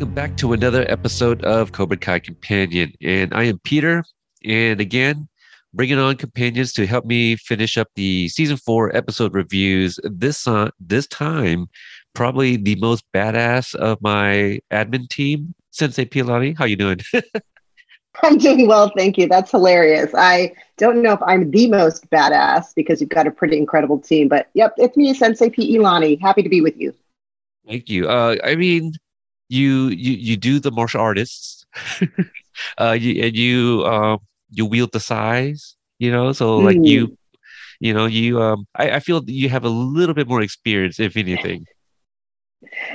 Welcome back to another episode of Cobra Kai Companion. And I am Peter. And again, bringing on companions to help me finish up the season four episode reviews. This, uh, this time, probably the most badass of my admin team, Sensei Pilani. How you doing? I'm doing well, thank you. That's hilarious. I don't know if I'm the most badass because you've got a pretty incredible team, but yep, it's me, Sensei P. Ilani. Happy to be with you. Thank you. Uh, I mean, you you you do the martial artists, uh, you, and you um you wield the sais, you know. So like Mm. you, you know, you um, I, I feel you have a little bit more experience, if anything.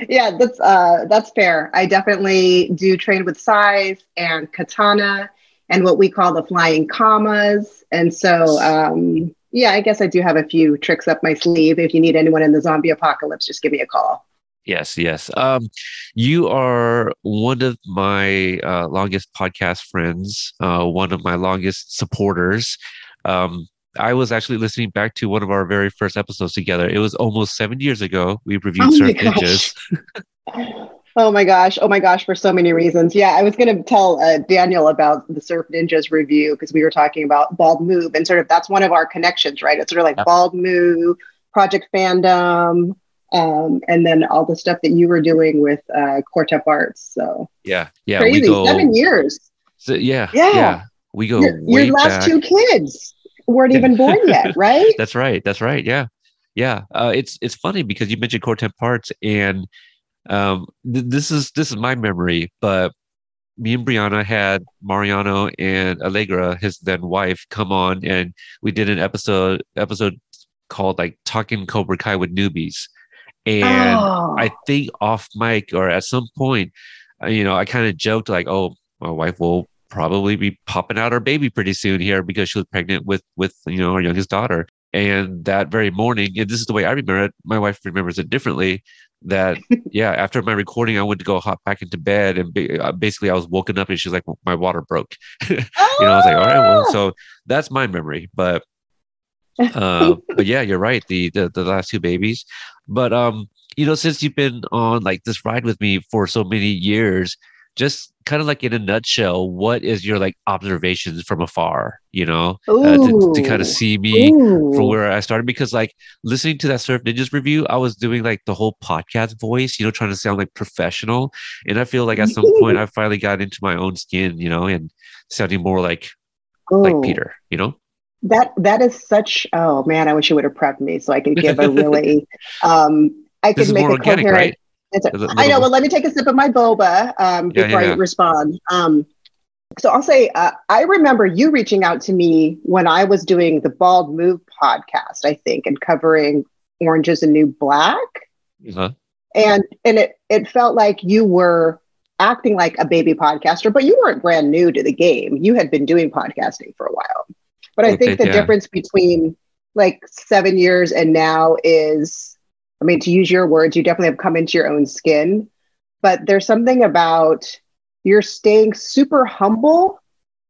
Yeah, that's uh, that's fair. I definitely do train with sais and katana and what we call the flying kamas. And so, um, yeah, I guess I do have a few tricks up my sleeve. If you need anyone in the zombie apocalypse, just give me a call. Yes, yes. Um, you are one of my uh, longest podcast friends, uh, one of my longest supporters. Um, I was actually listening back to one of our very first episodes together. It was almost seven years ago. We reviewed Oh Surf Ninjas. Oh my gosh. Oh my gosh, for so many reasons. Yeah, I was going to tell uh, Daniel about the Surf Ninjas review because we were talking about Bald Move and sort of that's one of our connections, right? It's sort of like Yep. Bald Move, Project Fandom, um, and then all the stuff that you were doing with uh, Quartep Arts. So Yeah, yeah. crazy. We go, Seven years. so, yeah, Yeah. yeah. We go Your, way your last back. two kids weren't even born yet, right? That's right. That's right. Yeah, yeah. Uh, it's it's funny because you mentioned core temp parts, and um, th- this is this is my memory. But me and Brianna had Mariano and Allegra, his then wife, come on, and we did an episode episode called like talking Cobra Kai with newbies, and Oh. I think off mic or at some point, uh, you know, I kind of joked like, "Oh, my wife will probably be popping out her baby pretty soon here because she was pregnant with with you know our youngest daughter." And that very morning, and this is the way I remember it. My wife remembers it differently. That yeah, after my recording, I went to go hop back into bed, and uh, basically I was woken up, and she's like, "My water broke." you know, I was like, "All right, well." Ah! So that's my memory, but uh, but yeah, you're right. The, the the last two babies, but um, you know, since you've been on like this ride with me for so many years, just kind of like in a nutshell, what is your like observations from afar? You know, uh, to, to kind of see me Ooh. from where I started because like listening to that Surf Ninjas review, I was doing like the whole podcast voice, you know, trying to sound like professional. And I feel like at some point I finally got into my own skin, you know, and sounding more like like Peter, you know? That that is such oh man, I wish you would have prepped me so I could give a really um I could make a organic, coherent right? answer. Is it a I know, well let me take a sip of my boba um Yeah, before yeah, I respond. Um so I'll say uh, I remember you reaching out to me when I was doing the Bald Move podcast, I think, and covering Orange is the New Black. Uh-huh. and and it it felt like you were acting like a baby podcaster but you weren't brand new to the game you had been doing podcasting for a while but i think the yeah. difference between like seven years and now is i mean to use your words you definitely have come into your own skin but there's something about you're staying super humble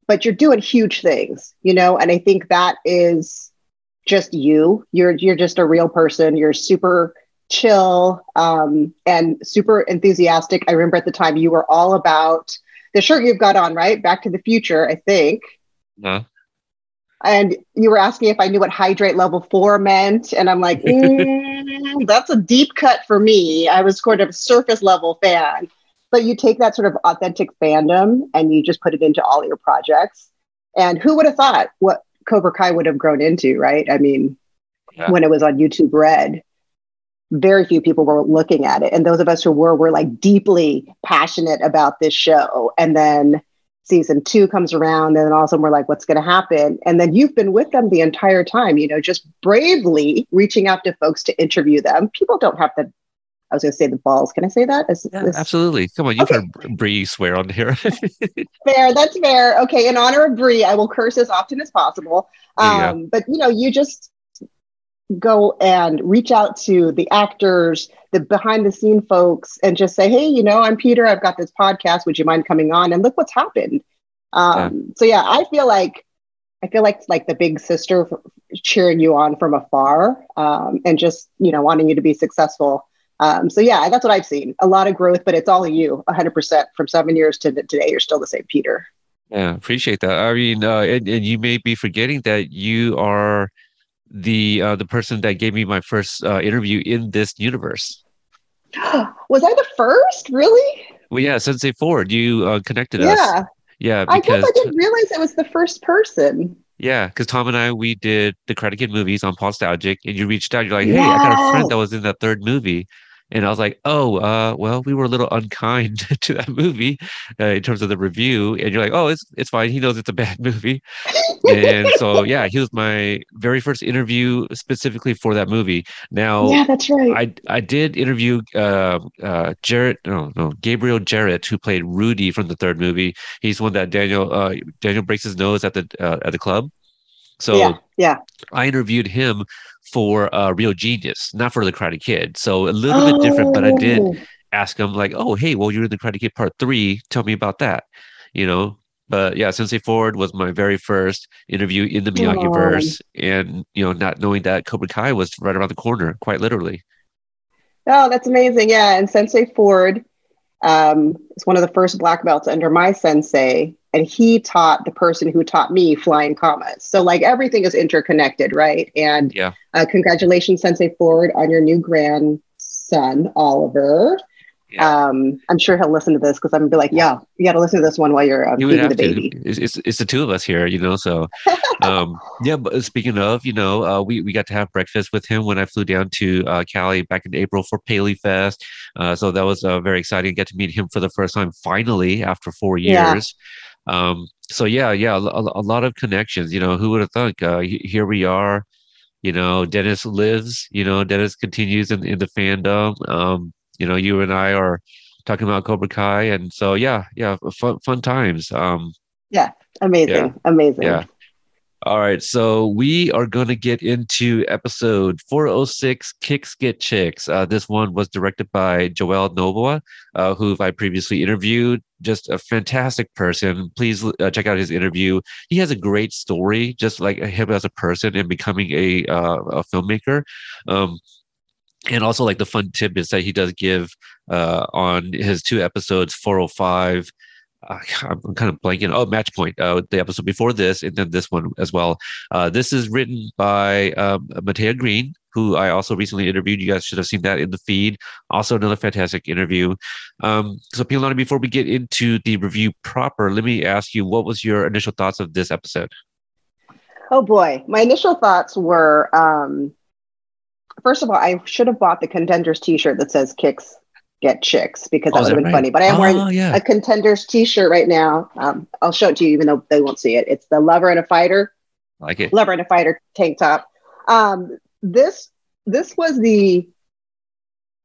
but you're doing huge things you know and i think that is just you you're you're just a real person you're super chill um, and super enthusiastic. I remember at the time you were all about the shirt you've got on, right? Back to the Future, I think. Uh, And you were asking if I knew what hydrate level four meant. And I'm like, "Mm, that's a deep cut for me. I was sort of a surface level fan. But you take that sort of authentic fandom and you just put it into all your projects. And who would have thought what Cobra Kai would have grown into, right? I mean, Yeah. when it was on YouTube Red, very few people were looking at it. And those of us who were were like deeply passionate about this show. And then season two comes around, and then all of a sudden we're like, what's going to happen? And then you've been with them the entire time, you know, just bravely reaching out to folks to interview them. People don't have the I was going to say the balls. Can I say that? Is, yeah, this... absolutely. Come on, you've okay. heard Brie swear on here. fair, that's fair. Okay, in honor of Brie, I will curse as often as possible. Um, you but you know, you just go and reach out to the actors, the behind the scene folks, and just say, "Hey, you know, I'm Peter. I've got this podcast. Would you mind coming on?" And look what's happened. Um, yeah. So yeah, I feel like I feel like like the big sister cheering you on from afar, um, and just you know wanting you to be successful. Um, so yeah, that's what I've seen. A lot of growth, but it's all you, 100% from seven years to today. You're still the same Peter. Yeah, appreciate that. I mean, uh, and, and you may be forgetting that you are the uh, the person that gave me my first uh, interview in this universe. Was I the first? Really? Well, yeah, Sensei Ford, you uh, connected yeah. us. Yeah, because I guess I didn't realize it was the first person. Yeah, because Tom and I we did the Karate Kid movies on Nostalgic, and you reached out. You're like, "Hey, I got a friend that was in that third movie," And I was like, oh, uh, well, we were a little unkind to that movie uh, in terms of the review. And you're like, oh, it's it's fine. He knows it's a bad movie. and so, yeah, he was my very first interview specifically for that movie. Now, yeah, that's right. I I did interview uh, uh, Jarrett, no, no, Gabriel Jarrett, who played Rudy from the third movie. He's one that Daniel uh, Daniel breaks his nose at the uh, at the club. So yeah, yeah. I interviewed him for uh, Real Genius, not for the Karate Kid. So a little oh. bit different, but I did oh. ask him like, "Oh, hey, well, you're in the Karate Kid Part Three. Tell me about that." You know. But yeah, Sensei Ford was my very first interview in the Miyagi verse, and you know, not knowing that Cobra Kai was right around the corner, quite literally. Oh, that's amazing! Yeah, and Sensei Ford um, is one of the first black belts under my sensei and he taught the person who taught me flying kamas. So like everything is interconnected, right? And yeah, uh, congratulations, Sensei Ford, on your new grandson Oliver. Yeah. Um, I'm sure he'll listen to this because I'm gonna be like, yeah, you got to listen to this one while you're uh, feeding the baby. It's, it's, it's, the two of us here, you know. So, um, yeah. But speaking of, you know, uh, we we got to have breakfast with him when I flew down to uh, Cali back in April for Paley Fest. Uh, so that was uh, very exciting. Get to meet him for the first time finally after four years. Um, so yeah, yeah, a, a, lot of connections. You know, who would have thunk? Uh, here we are. You know, Dennis lives. You know, Dennis continues in, in the fandom. Um, you know, you and I are talking about Cobra Kai, and so yeah, yeah, fun fun times. Um, yeah, amazing, yeah, amazing. Yeah. All right, so we are going to get into episode 406 Kicks Get Chicks. Uh, this one was directed by Joel Novoa, uh, who I previously interviewed. Just a fantastic person. Please uh, check out his interview. He has a great story, just like him as a person and becoming a, uh, a filmmaker. Um, and also like the fun tidbits that he does give uh, on his two episodes 405 uh, I'm kind of blanking. Oh, Match Point, uh, the episode before this, and then this one as well. Uh, this is written by um, Matea Green, who I also recently interviewed. You guys should have seen that in the feed. Also, another fantastic interview. Um, so, Pilani, before we get into the review proper, let me ask you, what was your initial thoughts of this episode? Oh boy, my initial thoughts were. Um, first of all, I should have bought the contenders T-shirt that says "Kicks get chicks because that oh, would have been right? funny. But I am oh, wearing yeah. a contenders t-shirt right now. Um, I'll show it to you, even though they won't see it. It's the lover and a fighter. I like it. Lover and a fighter tank top. Um, this this was the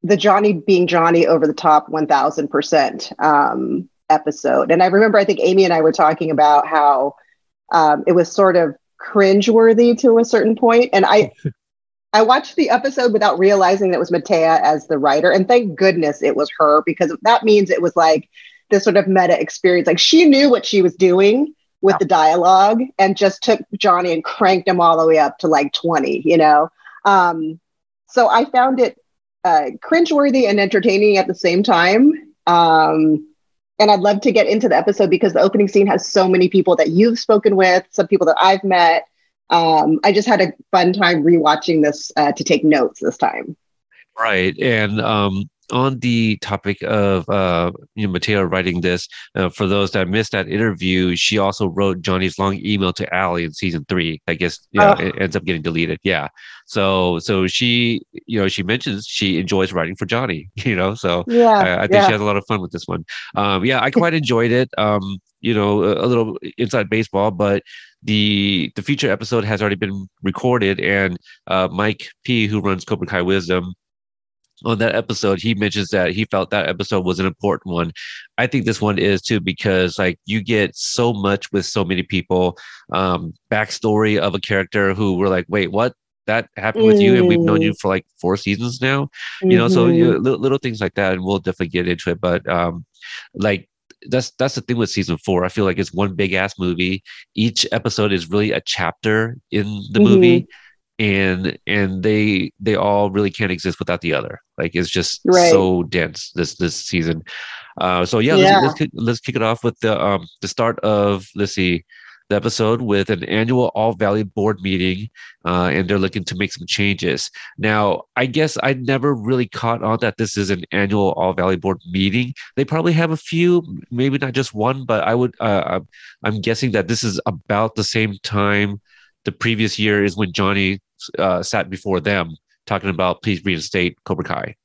the Johnny being Johnny over the top one thousand percent um, episode. And I remember I think Amy and I were talking about how um, it was sort of cringeworthy to a certain point. And I I watched the episode without realizing that it was Matea as the writer. And thank goodness it was her because that means it was like this sort of meta experience. Like she knew what she was doing with the dialogue and just took Johnny and cranked him all the way up to like 20, you know? Um, so I found it uh, cringeworthy and entertaining at the same time. Um, and I'd love to get into the episode because the opening scene has so many people that you've spoken with, some people that I've met um, I just had a fun time rewatching this uh, to take notes this time. Right, and um, on the topic of uh, you know Matea writing this, uh, for those that missed that interview, she also wrote Johnny's long email to Allie in season three. I guess yeah, oh. it ends up getting deleted. Yeah. So so she you know she mentions she enjoys writing for Johnny. You know, so yeah, I, I think yeah. she has a lot of fun with this one. Um, yeah, I quite enjoyed it. Um, you know, a, a little inside baseball, but the the feature episode has already been recorded, and uh, Mike P, who runs Cobra Kai Wisdom, on that episode, he mentions that he felt that episode was an important one. I think this one is too because like you get so much with so many people, um, backstory of a character who were like, wait, what? That happened with you, and we've known you mm. for like four seasons now. You know, so you know, mm-hmm. little, little, things like that, and we'll definitely get into it. But um, like that's that's the thing with season four. I feel like it's one big ass movie. Each episode is really a chapter in the mm-hmm. movie and and they they all really can't exist without the other like it's just right. so dense this this season uh so yeah, yeah. Let's, let's, let's kick it off with the um the start of let's see the episode with an annual all valley board meeting uh, and they're looking to make some changes now i guess i never really caught on that this is an annual all valley board meeting they probably have a few maybe not just one but i would uh, i'm guessing that this is about the same time the previous year is when johnny uh, sat before them talking about please reinstate Cobra Kai.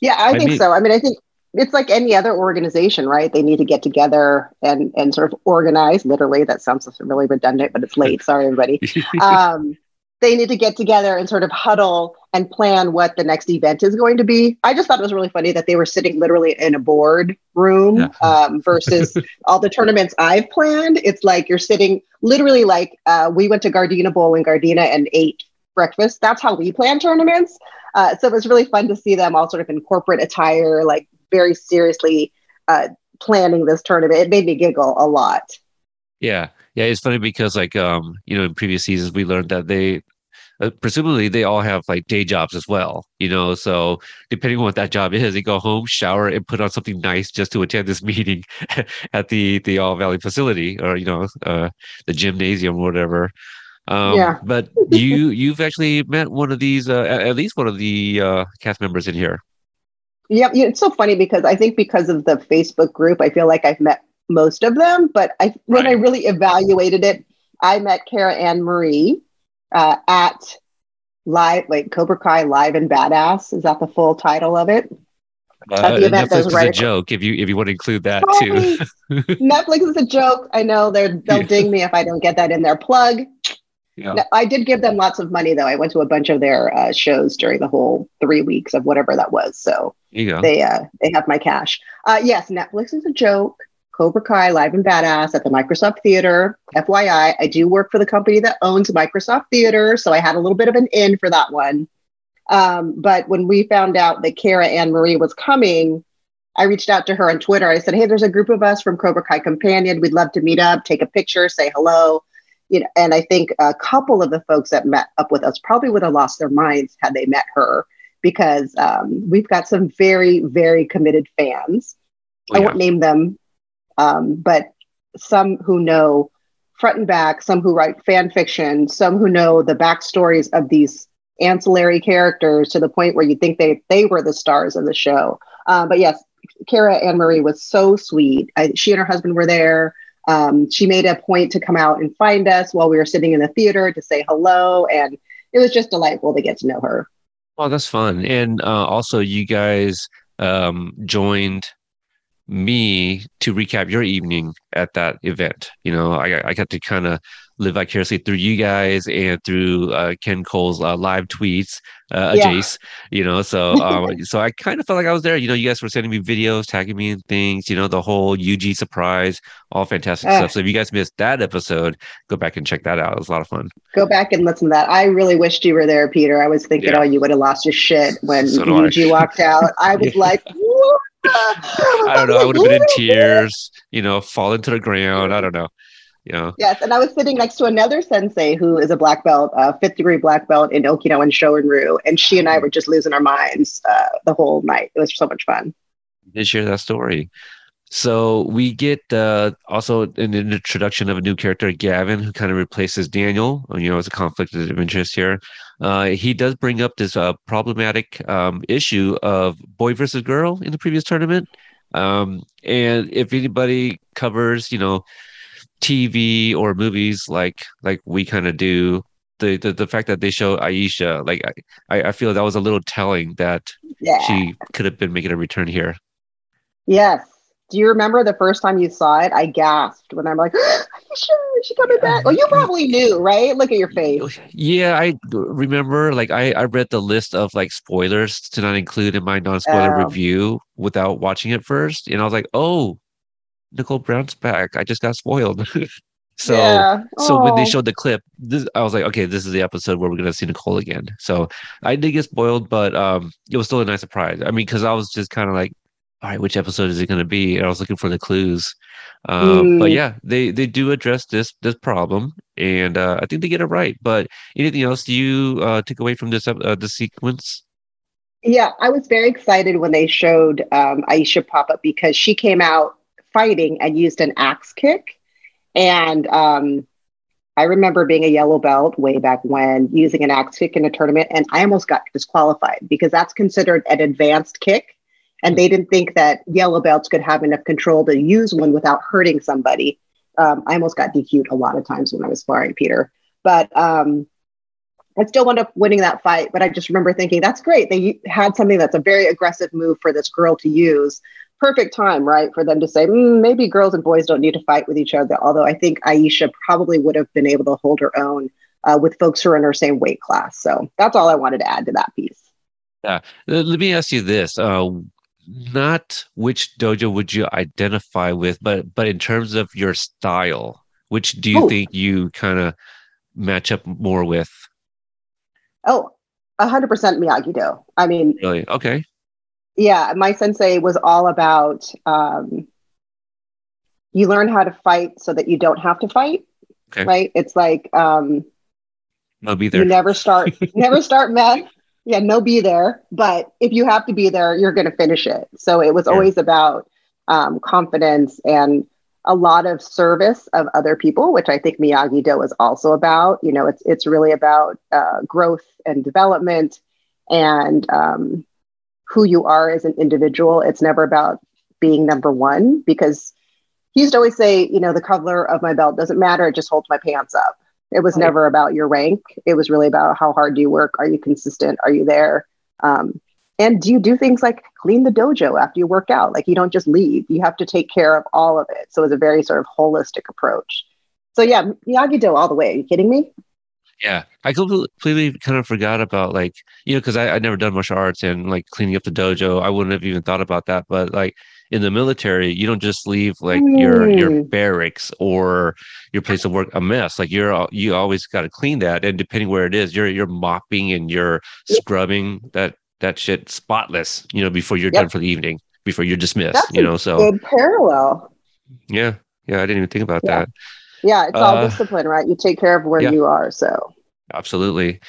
Yeah, I, I think mean, so. I mean, I think it's like any other organization, right? They need to get together and and sort of organize. Literally, that sounds really redundant, but it's late. Sorry, everybody. Um, they need to get together and sort of huddle and plan what the next event is going to be. I just thought it was really funny that they were sitting literally in a board room yeah. um, versus all the tournaments I've planned. It's like you're sitting literally like uh, we went to Gardena Bowl in Gardena and ate breakfast. That's how we plan tournaments. Uh, so it was really fun to see them all sort of in corporate attire, like very seriously uh, planning this tournament. It made me giggle a lot. Yeah, yeah, it's funny because like um, you know, in previous seasons we learned that they uh, presumably they all have like day jobs as well, you know. So depending on what that job is, they go home, shower, and put on something nice just to attend this meeting at the the All Valley facility or you know uh, the gymnasium or whatever. Um, yeah. but you you've actually met one of these, uh, at least one of the uh, cast members in here. Yeah, it's so funny because I think because of the Facebook group, I feel like I've met most of them. But I, when right. I really evaluated it, I met Cara Ann Marie uh, at live, like Cobra Kai Live and Badass. Is that the full title of it? Uh, Netflix is right a joke if you if you want to include that too. Netflix is a joke. I know they're they'll ding me if I don't get that in their plug. Yeah. I did give them lots of money though. I went to a bunch of their uh, shows during the whole three weeks of whatever that was. So they uh, they have my cash. Uh, yes, Netflix is a joke. Cobra Kai Live and Badass at the Microsoft Theater. FYI, I do work for the company that owns Microsoft Theater, so I had a little bit of an in for that one. Um, but when we found out that Cara Ann Marie was coming, I reached out to her on Twitter. I said, "Hey, there's a group of us from Cobra Kai Companion. We'd love to meet up, take a picture, say hello." You know, and I think a couple of the folks that met up with us probably would have lost their minds had they met her because um, we've got some very, very committed fans. Oh, yeah. I won't name them um, but some who know front and back, some who write fan fiction, some who know the backstories of these ancillary characters to the point where you think they they were the stars of the show. Uh, but yes, Kara Ann Marie was so sweet. I, she and her husband were there. Um, she made a point to come out and find us while we were sitting in the theater to say hello, and it was just delightful to get to know her. Oh, that's fun. And uh, also, you guys um, joined me to recap your evening at that event. You know, I, I got to kind of live vicariously through you guys and through uh, Ken Cole's uh, live tweets, uh, yeah. Jace, you know, so um, so I kind of felt like I was there. You know, you guys were sending me videos, tagging me and things, you know, the whole Yuji surprise, all fantastic stuff. So if you guys missed that episode, go back and check that out. It was a lot of fun. Go back and listen to that. I really wished you were there, Peter. I was thinking, yeah. oh, you would have lost your shit when so Yuji walked out. I was like, I don't know. I would have been in tears, you know, falling to the ground. I don't know. Know. Yes, and I was sitting next to another sensei who is a black belt, uh, fifth degree black belt in Okinawan Shorin-ryu, and she and I were just losing our minds uh, the whole night. It was so much fun. You share that story. So we get uh, also an introduction of a new character, Gavin, who kind of replaces Daniel. You know, as a conflict of interest here. Uh, he does bring up this uh, problematic um, issue of boy versus girl in the previous tournament. Um, and if anybody covers, you know, TV or movies like like we kind of do, the, the the fact that they show Aisha, like I, I feel that was a little telling that Yeah. she could have been making a return here. Yes. Do you remember the first time you saw it? I gasped when I'm like, Aisha, is she coming back? Well, you probably knew, right? Look at your face. Yeah, I remember. Like, I I read the list of like spoilers to not include in my non-spoiler Oh. review without watching it first, and I was like, oh, Nichole Brown's back. I just got spoiled. so. yeah. So when they showed the clip, this I was like, okay, this is the episode where we're gonna see Nichole again. So I did get spoiled, but um, it was still a nice surprise. I mean, because I was just kind of like, all right, which episode is it gonna be? And I was looking for the clues. Um, but Mm. yeah, they they do address this this problem, and uh, I think they get it right. But anything else do you uh, took away from this uh, the sequence? Yeah, I was very excited when they showed um, Aisha pop up because she came out fighting and used an axe kick. And um, I remember being a yellow belt way back when using an axe kick in a tournament, and I almost got disqualified because that's considered an advanced kick. And they didn't think that yellow belts could have enough control to use one without hurting somebody. Um, I almost got DQ'd a lot of times when I was sparring Peter. But um, I still wound up winning that fight, but I just remember thinking that's great. They had something that's a very aggressive move for this girl to use. Perfect time, right, for them to say "Mm, maybe girls and boys don't need to fight with each other. Although I think Aisha probably would have been able to hold her own uh, with folks who are in her same weight class. So that's all I wanted to add to that piece. Yeah, Let me ask you this: uh, not which dojo would you identify with, but but in terms of your style, which do you Oh. think you kind of match up more with? Oh, 100% Miyagi Do. I mean, Really? Okay. Yeah, my sensei was all about um, you learn how to fight so that you don't have to fight. Okay. Right? It's like um, I'll be there. You never start, never start meth. Yeah, no be there. But if you have to be there, you're going to finish it. So it was Yeah. always about um, confidence and a lot of service of other people, which I think Miyagi Do is also about. You know, it's it's really about uh, growth and development and um, who you are as an individual. It's never about being number one because he used to always say, you know, the color of my belt doesn't matter. It just holds my pants up. It was Right. never about your rank. It was really about how hard do you work? Are you consistent? Are you there? Um, and do you do things like clean the dojo after you work out? Like you don't just leave. You have to take care of all of it. So it's a very sort of holistic approach. So yeah, Miyagi Do all the way. Are you kidding me? Yeah, I completely kind of forgot about like you know because I I never done martial arts and like cleaning up the dojo. I wouldn't have even thought about that. But like in the military, you don't just leave like your your Mm. barracks or your place of work a mess. Like you're you always got to clean that, and depending where it is, you're you're mopping and you're scrubbing that that shit spotless. You know before you're Yep. done for the evening, before you're dismissed. That's you know, so Good parallel. yeah, yeah, I didn't even think about Yeah. that. Yeah, it's all Uh, discipline, right? You take care of where yeah. you are. So Absolutely.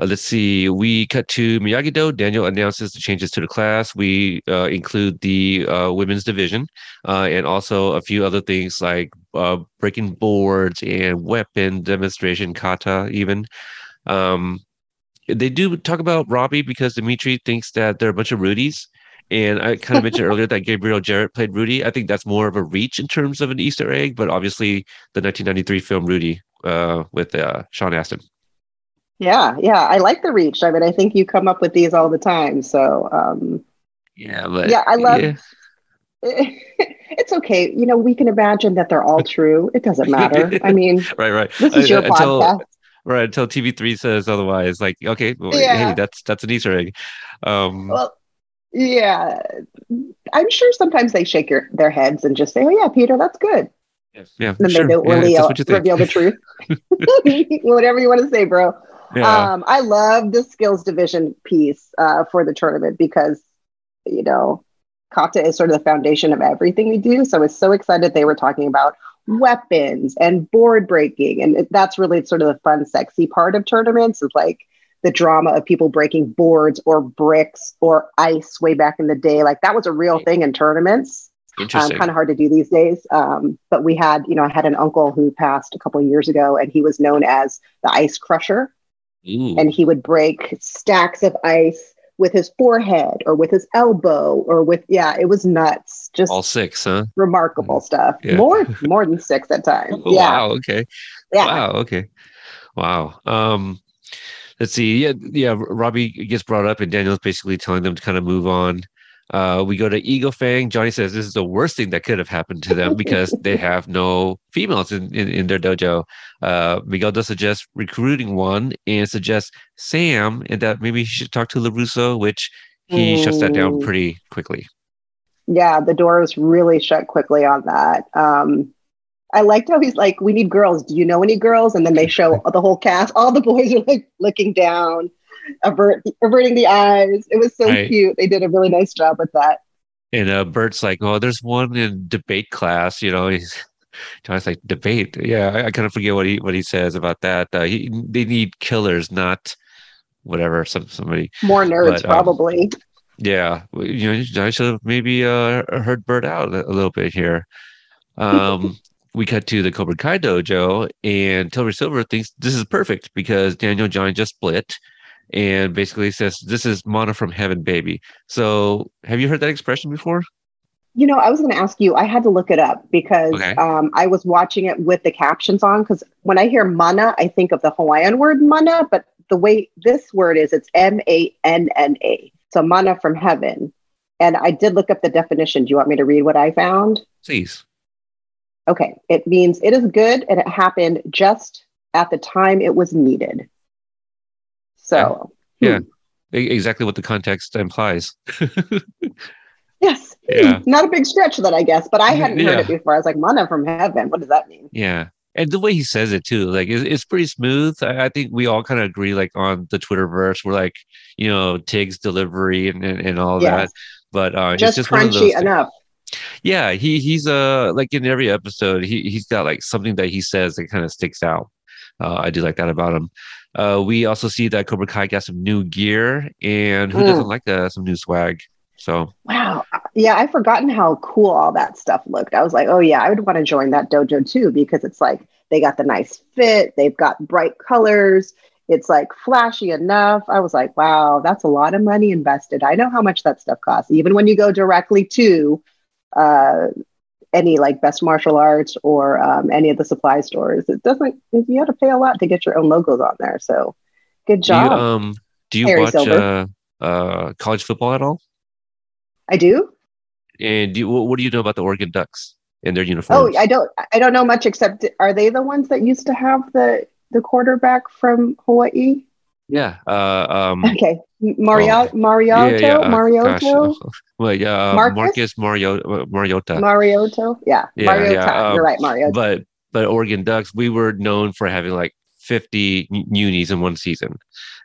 Uh, let's see. We cut to Miyagi Do. Daniel announces the changes to the class. We uh, include the uh, women's division uh, and also a few other things like uh, breaking boards and weapon demonstration, kata, even. Um, they do talk about Robbie because Demetri thinks that they're a bunch of Rudies. And I kind of mentioned earlier that Gabriel Jarrett played Rudy. I think that's more of a reach in terms of an Easter egg, but obviously the 1993 film Rudy uh, with uh, Sean Astin. yeah, yeah, I like the reach. I mean, I think you come up with these all the time. So um, Yeah, but yeah, I love. yeah. it's okay. You know, we can imagine that they're all true. It doesn't matter. I mean, right, right. this is Uh, your until, podcast. Right until TV3 says otherwise. Like, okay, well, Yeah. hey, that's that's an Easter egg. Um, Well, yeah, I'm sure sometimes they shake your, their heads and just say, "Oh yeah, Peter, that's good." Yes. Yeah, Then sure. they don't yeah, if reveal, that's what you think. reveal the truth. Whatever you want to say, bro. yeah, Um, I love the skills division piece uh, for the tournament because, you know, kata is sort of the foundation of everything we do. So I was so excited they were talking about weapons and board breaking. And it, that's really sort of the fun, sexy part of tournaments is like the drama of people breaking boards or bricks or ice way back in the day. Like that was a real thing in tournaments. Um, Interesting. kind of hard to do these days. Um, but we had, you know, I had an uncle who passed a couple of years ago, and he was known as the ice crusher, Ooh. and he would break stacks of ice with his forehead or with his elbow or with yeah, it was nuts. Just all six, huh? remarkable stuff. Yeah. More more than six at times. Oh, yeah, Wow. Okay. yeah. Wow. Okay. Wow. Um, let's see. Yeah, yeah. Robbie gets brought up, and Daniel's basically telling them to kind of move on. Uh, we go to Eagle Fang. Johnny says this is the worst thing that could have happened to them because they have no females in, in, in their dojo. Uh, Miguel does suggest recruiting one and suggests Sam, and that maybe he should talk to LaRusso, which he shuts that down Mm. pretty quickly. Yeah, the door was really shut quickly on that. Um, I liked how he's like, "We need girls. Do you know any girls?" And then they show the whole cast. All the boys are like looking down, avert, averting the eyes. It was so Right. cute. They did a really nice job with that. And uh, Bert's like, "Oh, there's one in debate class." You know, he's Johnny's like, "Debate." Yeah, I, I kind of forget what he what he says about that. Uh, he, they need killers, not whatever. Some somebody. More nerds, But, um, probably. Yeah, you know, I should have maybe uh, heard Bert out a little bit here. Um, we cut to the Cobra Kai dojo, and Terry Silver thinks this is perfect because Daniel Johnny just split. And basically says, This is Manna from Heaven, baby. So, have you heard that expression before? You know, I was going to ask you. I had to look it up because Okay. um, I was watching it with the captions on. Because when I hear mana, I think of the Hawaiian word mana, but the way this word is, it's M A N N A. So manna from heaven. And I did look up the definition. Do you want me to read what I found? Please. Okay, it means it is good and it happened just at the time it was needed. So, Yeah. E- Exactly what the context implies. yes, Yeah. not a big stretch that I guess, but I hadn't heard Yeah. it before. I was like, manna from heaven. What does that mean? Yeah. And the way he says it too, like it's, it's pretty smooth. I, I think we all kind of agree, like on the Twitterverse, we're like, you know, Tig's delivery and, and, and all Yes. that. But uh, it's Just, just one of those crunchy things- enough. Yeah, he he's uh like in every episode, he he's got like something that he says that kind of sticks out. Uh, I do like that about him. Uh, we also see that Cobra Kai got some new gear, and who Mm. doesn't like uh, some new swag? So Wow. Yeah, I've forgotten how cool all that stuff looked. I was like, oh, yeah, I would want to join that dojo too because it's like they got the nice fit, they've got bright colors, it's like flashy enough. I was like, wow, that's a lot of money invested. I know how much that stuff costs, even when you go directly to uh, any like best martial arts or um, any of the supply stores. It doesn't, you have to pay a lot to get your own logos on there. So good do you job. um do you Harry watch uh, uh college football at all? I do. And do you, what, do you know about the Oregon Ducks and their uniforms? Oh. I don't. I don't know much except are they the ones that used to have the the quarterback from Hawaii? yeah. Uh, um, Okay, Mario, Oh, Mariotto, uh, Mariotto, yeah, uh, Marcus? Marcus Mario, Mariota. Mariotto. Yeah, Yeah, Mariota. yeah, um, You're right, Mariota. but but Oregon Ducks, we were known for having like 50 n- unis in one season,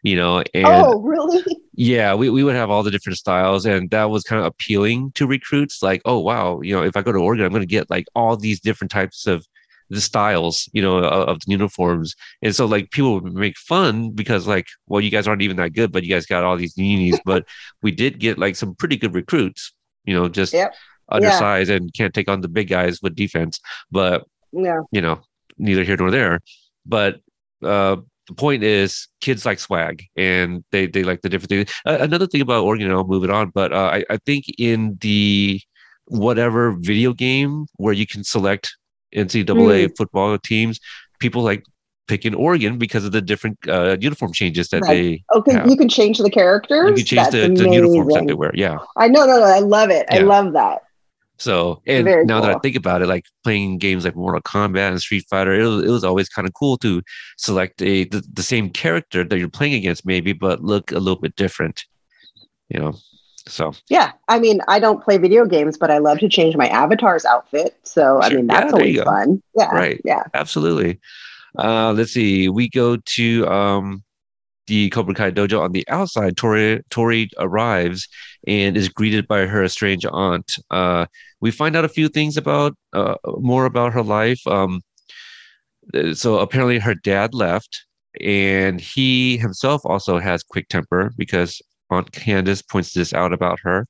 you know, and oh, really? yeah, we, we would have all the different styles, and that was kind of appealing to recruits. Like, oh wow, you know, if I go to Oregon, I'm going to get like all these different types of the styles, you know, of, of the uniforms, and so like people would make fun because like, well, you guys aren't even that good, but you guys got all these unis. but we did get like some pretty good recruits, you know, just Yep. undersized and can't take on the big guys with defense, but Yeah. you know, neither here nor there. But uh, the point is, kids like swag, and they they like the different things. Uh, another thing about Oregon, and I'll move it on. But uh, I I think in the whatever video game where you can select NCAA football teams, people like picking Oregon because of the different uh, uniform changes that Right. they. Okay, Yeah. you can change the characters. You can change the, the uniforms that they wear. Yeah. I know, no, no, I love it. I love that. So, and Very now that I think about it, like playing games like Mortal Kombat and Street Fighter, it was, it was always kind of cool to select a the, the same character that you're playing against, maybe, but look a little bit different. You know, so Yeah, I mean, I don't play video games, but I love to change my avatar's outfit. So, I mean, that's there always fun. Yeah, Right. Yeah, absolutely. Uh, let's see. We go to um, the Cobra Kai dojo on the outside. Tori Tori arrives and is greeted by her estranged aunt. Uh, we find out a few things about uh, more about her life. Um, uh, so apparently her dad left, and he himself also has quick temper because Aunt Candace points this out about her.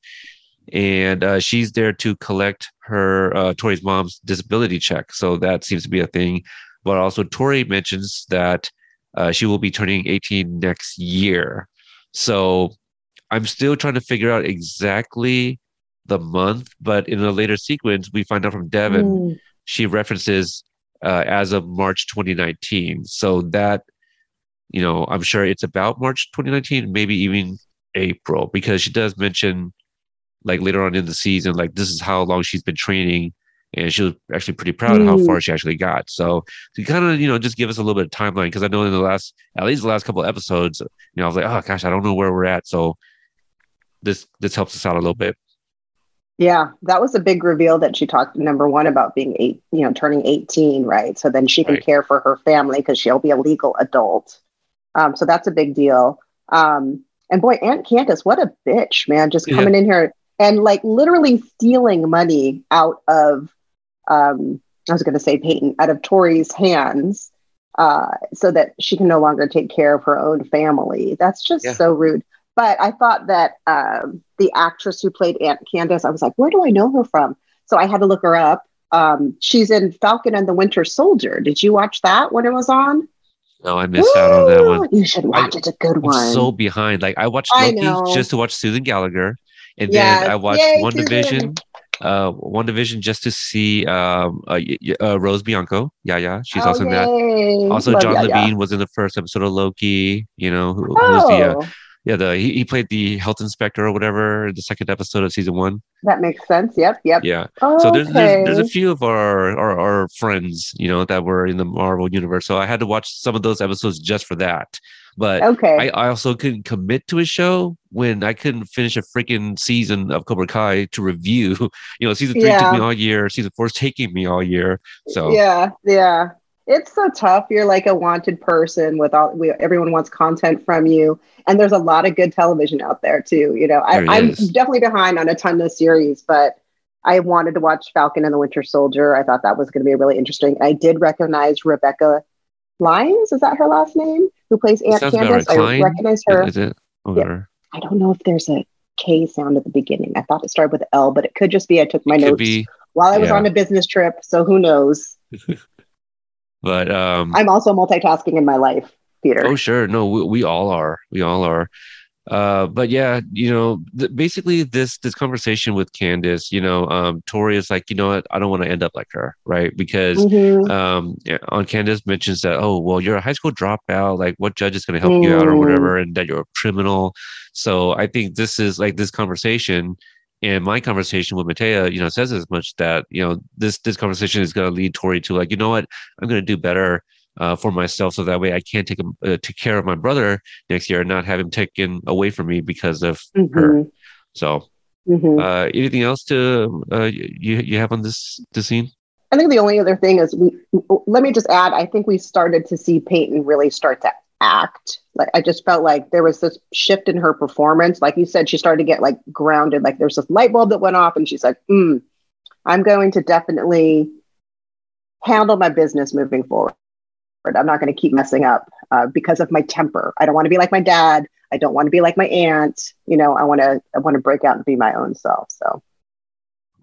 and uh, she's there to collect her uh, Tori's mom's disability check. So that seems to be a thing. But also, Tori mentions that uh, she will be turning 18 next year. So I'm still trying to figure out exactly the month. But in a later sequence, we find out from Devin, Mm. she references uh, as of March 2019. So that, you know, I'm sure it's about March 2019, maybe even April, because she does mention like later on in the season, like this is how long she's been training. And she was actually pretty proud of how Mm. far she actually got. So to kind of, you know, just give us a little bit of timeline, because I know in the last, at least the last couple of episodes, you know, I was like, oh gosh, I don't know where we're at. So this this helps us out a little bit. Yeah, that was a big reveal that she talked number one about being eight, you know, turning 18, right? So then she can Right. care for her family because she'll be a legal adult. Um, so that's a big deal. Um, and boy, Aunt Candace, what a bitch, man, just Yeah. coming in here and like literally stealing money out of um, I was gonna say Peyton, out of Tori's hands, uh, so that she can no longer take care of her own family. That's just Yeah. so rude. But I thought that um, the actress who played Aunt Candace, I was like, where do I know her from? So I had to look her up. Um, she's in Falcon and the Winter Soldier. Did you watch that when it was on? No, I missed out on that one. You should watch. it's a good one. I'm so behind. Like I watched I Loki just to watch Susan Gallagher, and Yes. then I watched Yay, One Susan. Division, uh, WandaVision just to see um, uh, uh, Rose Bianco. Yeah, yeah, she's Oh, also in that. Also, Love John. Levine was in the first episode of Loki. You know, who, who's the uh, Oh, yeah the he, he played the health inspector or whatever the second episode of season one. that makes sense. Yep, yep. Yeah. Okay. So there's, there's there's a few of our, our our friends, you know, that were in the Marvel universe. So I had to watch some of those episodes just for that. But okay. I, I also couldn't commit to a show when I couldn't finish a freaking season of Cobra Kai to review. You know, season three Yeah. took me all year. Season four is taking me all year. So yeah, yeah. It's so tough. You're like a wanted person with all we, everyone wants content from you, and there's a lot of good television out there too. You know, I, There is. definitely behind on a ton of series, but I wanted to watch Falcon and the Winter Soldier. I thought that was going to be really interesting. I did recognize Rebecca Lyons. Is that her last name? Who plays Aunt Candace? right. I recognize her. is it? Or I don't know if there's a K sound at the beginning. I thought it started with L, but it could just be I took my it notes be, while I was yeah. on a business trip. So who knows? but um, I'm also multitasking in my life, Peter. Oh, sure. No, we, we all are. We all are. Uh, but yeah, you know, th- basically this this conversation with Candace, you know, um, Tori is like, you know what, I don't want to end up like her, right? Because Mhm. um, on Candace mentions that, oh, well, you're a high school dropout. Like, what judge is going to help you out or Mm. whatever, and that you're a criminal. So I think this is like this conversation. And my conversation with Matea, you know, says as much that you know this this conversation is going to lead Tori to like, you know what, I'm going to do better uh, for myself, so that way I can take uh, take care of my brother next year and not have him taken away from me because of her. Mhm. So, Mhm. uh, anything else to uh, you you have on this this scene? I think the only other thing is we. Let me just add. I think we started to see Peyton really start to act. Like I just felt like there was this shift in her performance. Like you said, she started to get like grounded. Like there's this light bulb that went off, and she's like, mm, "I'm going to definitely handle my business moving forward. I'm not going to keep messing up uh, because of my temper. I don't want to be like my dad. I don't want to be like my aunt. You know, I want to. I want to break out and be my own self. So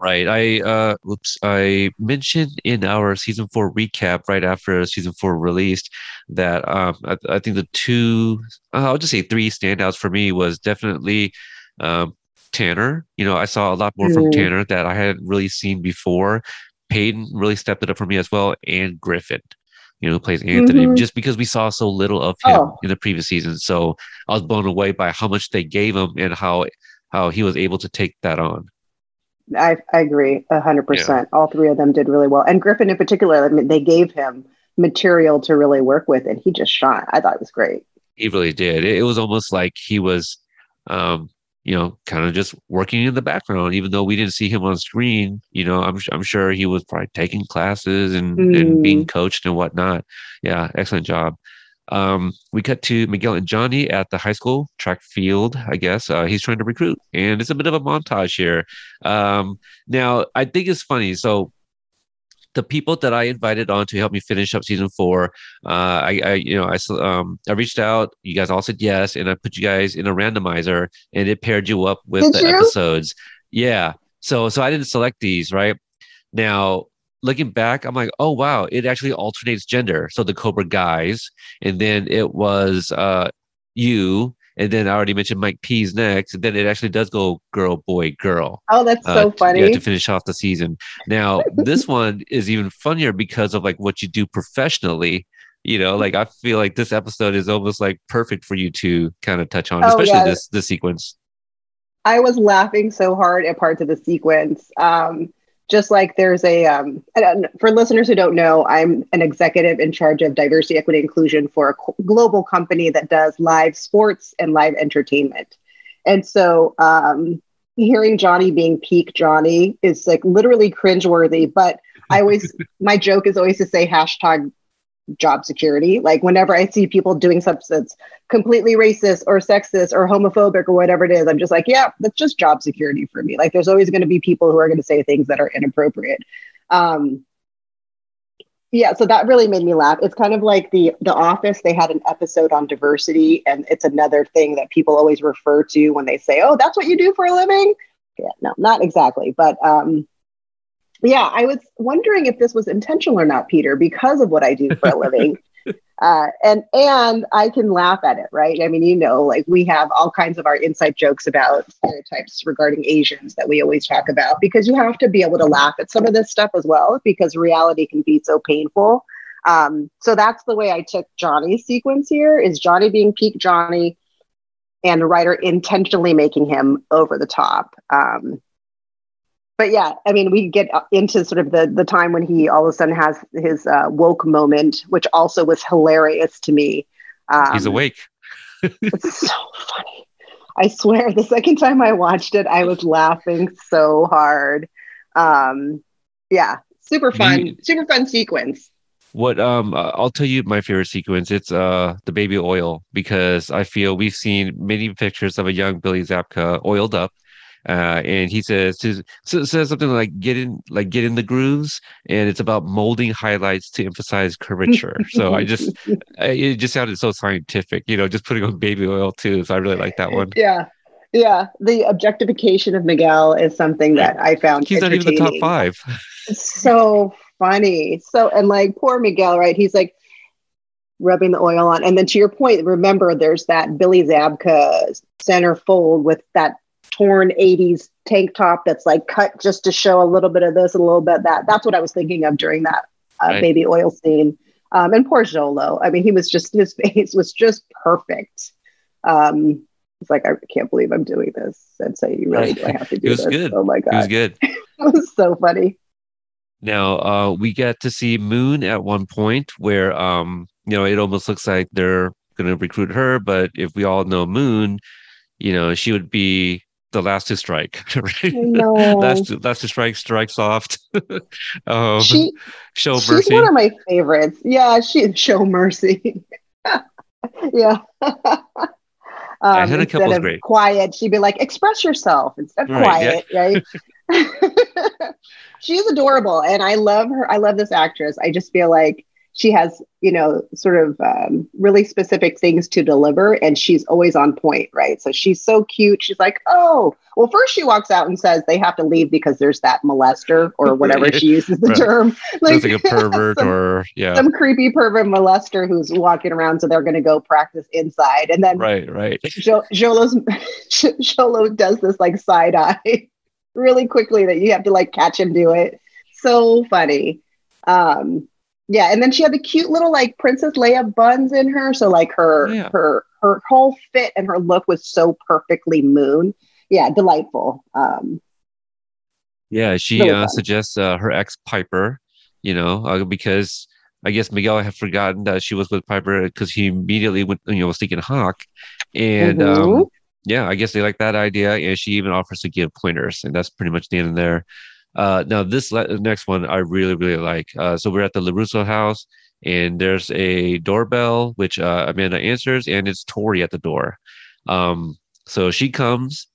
Right. I uh oops, I mentioned in our season four recap right after season four released that um I, I think the two uh, I'll just say three standouts for me was definitely um Tanner. You know, I saw a lot more from Mm. Tanner that I hadn't really seen before. Peyton really stepped it up for me as well, and Griffin, you know, who plays Anthony, Mhm. just because we saw so little of him Oh. in the previous season. So I was blown away by how much they gave him and how how he was able to take that on. I, I agree a hundred percent. All three of them did really well, and Griffin in particular. I mean, they gave him material to really work with, and he just shot. I thought it was great. He really did. It, it was almost like he was, um, you know, kind of just working in the background, even though we didn't see him on screen. You know, I'm I'm sure he was probably taking classes and, and being coached and whatnot. Yeah, excellent job. Um, we cut to Miguel and Johnny at the high school track field. I guess uh, he's trying to recruit, and it's a bit of a montage here. Um, now, I think it's funny. So the people that I invited on to help me finish up season four, uh, I, I, you know, I, um, I reached out. You guys all said yes, and I put you guys in a randomizer, and it paired you up with Did the you? episodes. Yeah. So so I didn't select these, right? Now, looking back, I'm like, oh wow, it actually alternates gender. So the Cobra guys, and then it was uh you, and then I already mentioned Mike P's next, and then it actually does go girl, boy, girl. Oh, that's so uh, funny. Yeah, to finish off the season. Now, this one is even funnier because of like what you do professionally. You know, like I feel like this episode is almost like perfect for you to kind of touch on, Oh, especially yeah. this this sequence. I was laughing so hard at parts of the sequence. Um, just like there's a, um, and, for listeners who don't know, I'm an executive in charge of diversity, equity, inclusion for a global company that does live sports and live entertainment. And so um, hearing Johnny being peak Johnny is like literally cringeworthy. But I always, my joke is always to say hashtag job security. Like whenever I see people doing something that's completely racist or sexist or homophobic or whatever it is, I'm just like, yeah, that's just job security for me. Like there's always going to be people who are going to say things that are inappropriate. Um, yeah, so that really made me laugh. It's kind of like the The Office. They had an episode on diversity, and it's another thing that people always refer to when they say, "Oh, that's what you do for a living." Yeah, no, not exactly, but um, yeah, I was wondering if this was intentional or not, Peter, because of what I do for a living. Uh, and and I can laugh at it, right? I mean, you know, like we have all kinds of our inside jokes about stereotypes regarding Asians that we always talk about because you have to be able to laugh at some of this stuff as well because reality can be so painful. Um, so that's the way I took Johnny's sequence here: is Johnny being peak Johnny, and the writer intentionally making him over the top. Um, but yeah, I mean, we get into sort of the the time when he all of a sudden has his uh, woke moment, which also was hilarious to me. Um, He's awake. It's so funny. I swear, the second time I watched it, I was laughing so hard. Um, yeah, super fun, You- super fun sequence. What um uh, I'll tell you my favorite sequence. It's uh the baby oil because I feel we've seen many pictures of a young Billy Zabka oiled up. Uh, and he says to, says something like get in like get in the grooves and it's about molding highlights to emphasize curvature so i just it just sounded so scientific you know just putting on baby oil too so i really like that one Yeah, yeah. The objectification of Miguel is something that I found he's not even the top five so funny. So and like poor Miguel, right? He's like rubbing the oil on. And then to your point, remember there's that Billy Zabka centerfold with that torn 80s tank top that's like cut just to show a little bit of this, and a little bit of that. That's what I was thinking of during that uh, Right. baby oil scene. Um, and poor Xolo. I mean, he was just his face was just perfect. Um, it's like I can't believe I'm doing this. And say, you really do I have to do It was this? good. Oh my God. it was good it was so funny. Now, uh, we get to see Moon at one point where, um, you know, it almost looks like they're going to recruit her. But if we all know Moon, you know, she would be the last to strike, right? Know. last, to, last to strike, strike soft. um, she show she's mercy. one of my favorites. Yeah, she show mercy. yeah. um, instead of great. quiet, she'd be like, "Express yourself." Instead of Right, quiet, right? she's adorable, and I love her. I love this actress. I just feel like she has, you know, sort of um, really specific things to deliver, and she's always on point, right? So she's so cute. She's like, "Oh, well." First, she walks out and says they have to leave because there's that molester or whatever she uses the Right. term. Looks like a pervert some- or, yeah. some creepy pervert molester who's walking around, so they're going to go practice inside. And then Right, right. jo- Xolo's Xolo does this like side eye really quickly that you have to like catch him do it. So funny. Um, yeah, and then she had the cute little like Princess Leia buns in her, so like her Yeah. her her whole fit and her look was so perfectly moon. Yeah, delightful. Um, Yeah, she Really uh, suggests uh, her ex Piper, you know, uh, because I guess Miguel had forgotten that she was with Piper because he immediately went, you know, was thinking Hawk, and Mhm. um, yeah, I guess they like that idea, and she even offers to give pointers, and that's pretty much the end of there. Uh, now this le- next one I really really like. Uh, so we're at the Larusso house, and there's a doorbell which uh, Amanda answers, and it's Tori at the door. Um, so she comes,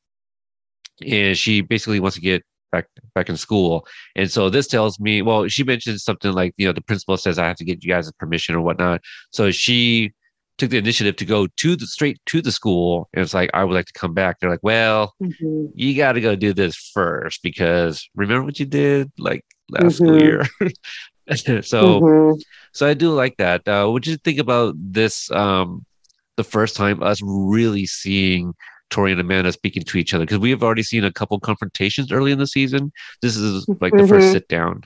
and she basically wants to get back back in school. And so this tells me, well, she mentioned something like, you know, the principal says I have to get you guys' permission or whatnot. So she took the initiative to go to the straight to the school and it's like i would like to come back they're like well Mhm. you got to go do this first because remember what you did like last school Mhm. year so Mhm. so i do like that uh what do you think about this um the first time us really seeing tori and amanda speaking to each other because we have already seen a couple confrontations early in the season this is like the first Mhm. sit down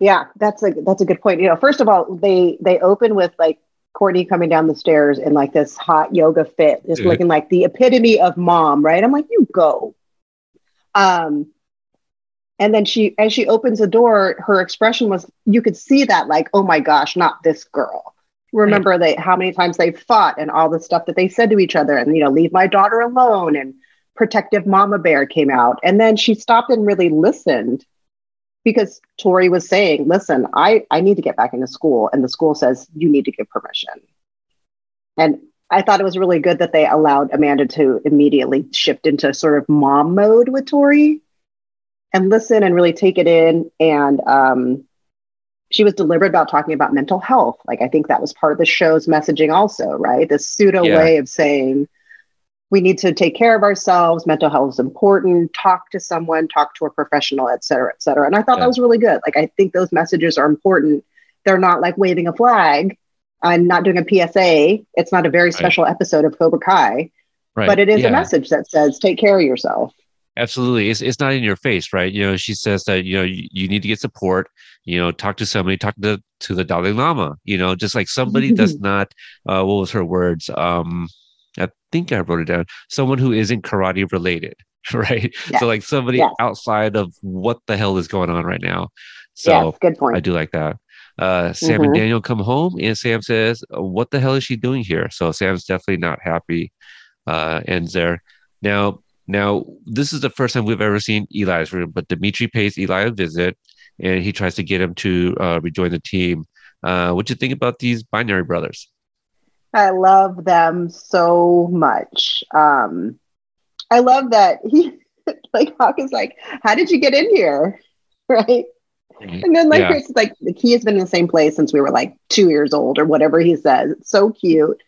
Yeah, that's a that's a good point. You know, first of all, they they open with like Courtney coming down the stairs in like this hot yoga fit, just Mhm. looking like the epitome of mom, right? I'm like, you go. Um, and then she, as she opens the door, her expression was, you could see that, like, oh my gosh, not this girl. Remember they how many times they fought and all the stuff that they said to each other, and you know, leave my daughter alone, and protective mama bear came out, and then she stopped and really listened because Tori was saying, listen, I, I need to get back into school. And the school says, you need to give permission. And I thought it was really good that they allowed Amanda to immediately shift into sort of mom mode with Tori and listen and really take it in. And um, she was deliberate about talking about mental health. Like, I think that was part of the show's messaging, also, right? This pseudo Yeah. way of saying, we need to take care of ourselves. Mental health is important. Talk to someone, talk to a professional, et cetera, et cetera. And I thought Yeah. that was really good. Like, I think those messages are important. They're not like waving a flag. I'm not doing a PSA. It's not a very special episode of Cobra Kai, right but it is Yeah. a message that says, take care of yourself. absolutely it's, it's not in your face right you know she says that you know you, you need to get support you know talk to somebody talk to to the dalai lama you know just like somebody does not uh what was her words um i think i wrote it down someone who isn't karate related right Yes. so like somebody Yes. outside of what the hell is going on right now so yes, good point. I do like that. Uh, Sam and Mhm. Daniel come home, and Sam says, "What the hell is she doing here?" So Sam's definitely not happy. Uh, ends there. Now, now this is the first time we've ever seen Eli's room, but Demetri pays Eli a visit, and he tries to get him to uh, rejoin the team. Uh, what do you think about these binary brothers? I love them so much. Um, I love that he, like, Hawk is like, how did you get in here? Right. And then like Yeah. Chris is like the key has been in the same place since we were like two years old or whatever he says. It's so cute.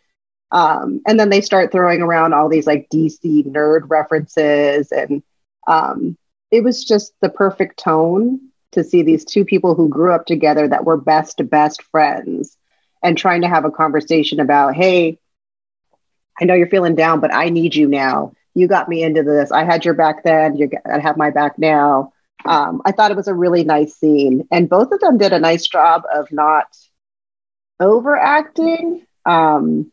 Um, and then they start throwing around all these like DC nerd references, and um, it was just the perfect tone to see these two people who grew up together that were best best friends and trying to have a conversation about, hey, I know you're feeling down, but I need you now. You got me into this. I had your back then. You I have my back now um, I thought it was a really nice scene, and both of them did a nice job of not overacting. Um,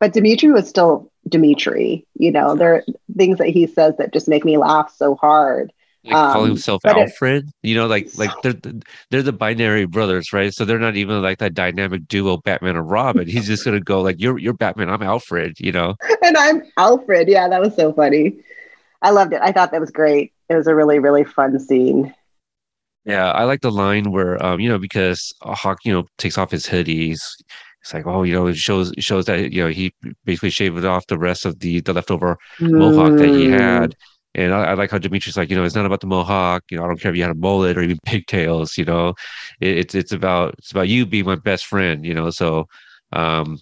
but Demetri was still Demetri. You know, there are things that he says that just make me laugh so hard. Like calling Um, himself but it- Alfred, you know, like like they're the- they're the binary brothers, right? So they're not even like that dynamic duo, Batman and Robin. He's just gonna go like, "You're you're Batman, I'm Alfred," you know. and I'm Alfred. Yeah, that was so funny. I loved it. I thought that was great. It was a really, really fun scene. Yeah, I like the line where, um, you know, because Hawk, you know, takes off his hoodies. It's like, oh, you know, it shows shows that you know he basically shaved off the rest of the the leftover mohawk that he Mm. had. And I, I like how Demetri's like, you know, it's not about the mohawk. You know, I don't care if you had a mullet or even pigtails. You know, it, it's it's about it's about you being my best friend. You know, so, um,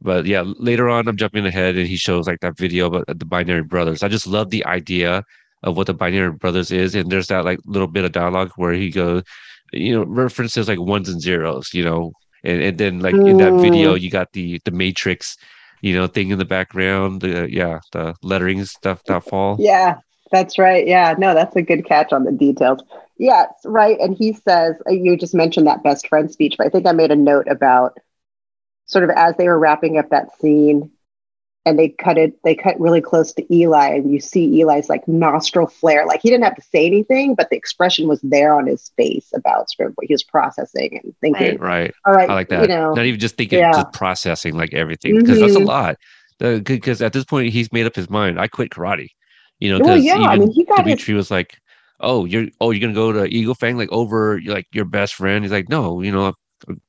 but yeah, later on, I'm jumping ahead, and he shows like that video about the binary brothers. I just love the idea of what the binary brothers is, and there's that like little bit of dialogue where he goes, you know, references like ones and zeros. You know, and and then like in that video, you got the the Matrix you know, thing in the background. The yeah, the lettering stuff that fall. Yeah, that's right. Yeah, no, that's a good catch on the details. Yes, right. And he says, uh, you just mentioned that best friend speech, but I think I made a note about sort of as they were wrapping up that scene and they cut it, they cut really close to Eli, and you see Eli's like nostril flare. Like he didn't have to say anything, but the expression was there on his face about sort of what he was processing and thinking. Right, right. All right, I like that. You know, Not even just thinking, yeah. just processing like everything because that's a Mhm. lot. Because at this point, he's made up his mind. I quit karate. You know, Well, because yeah, I mean, he got his was like, "Oh, you're oh, you're gonna go to Eagle Fang like over like your best friend." He's like, "No, you know,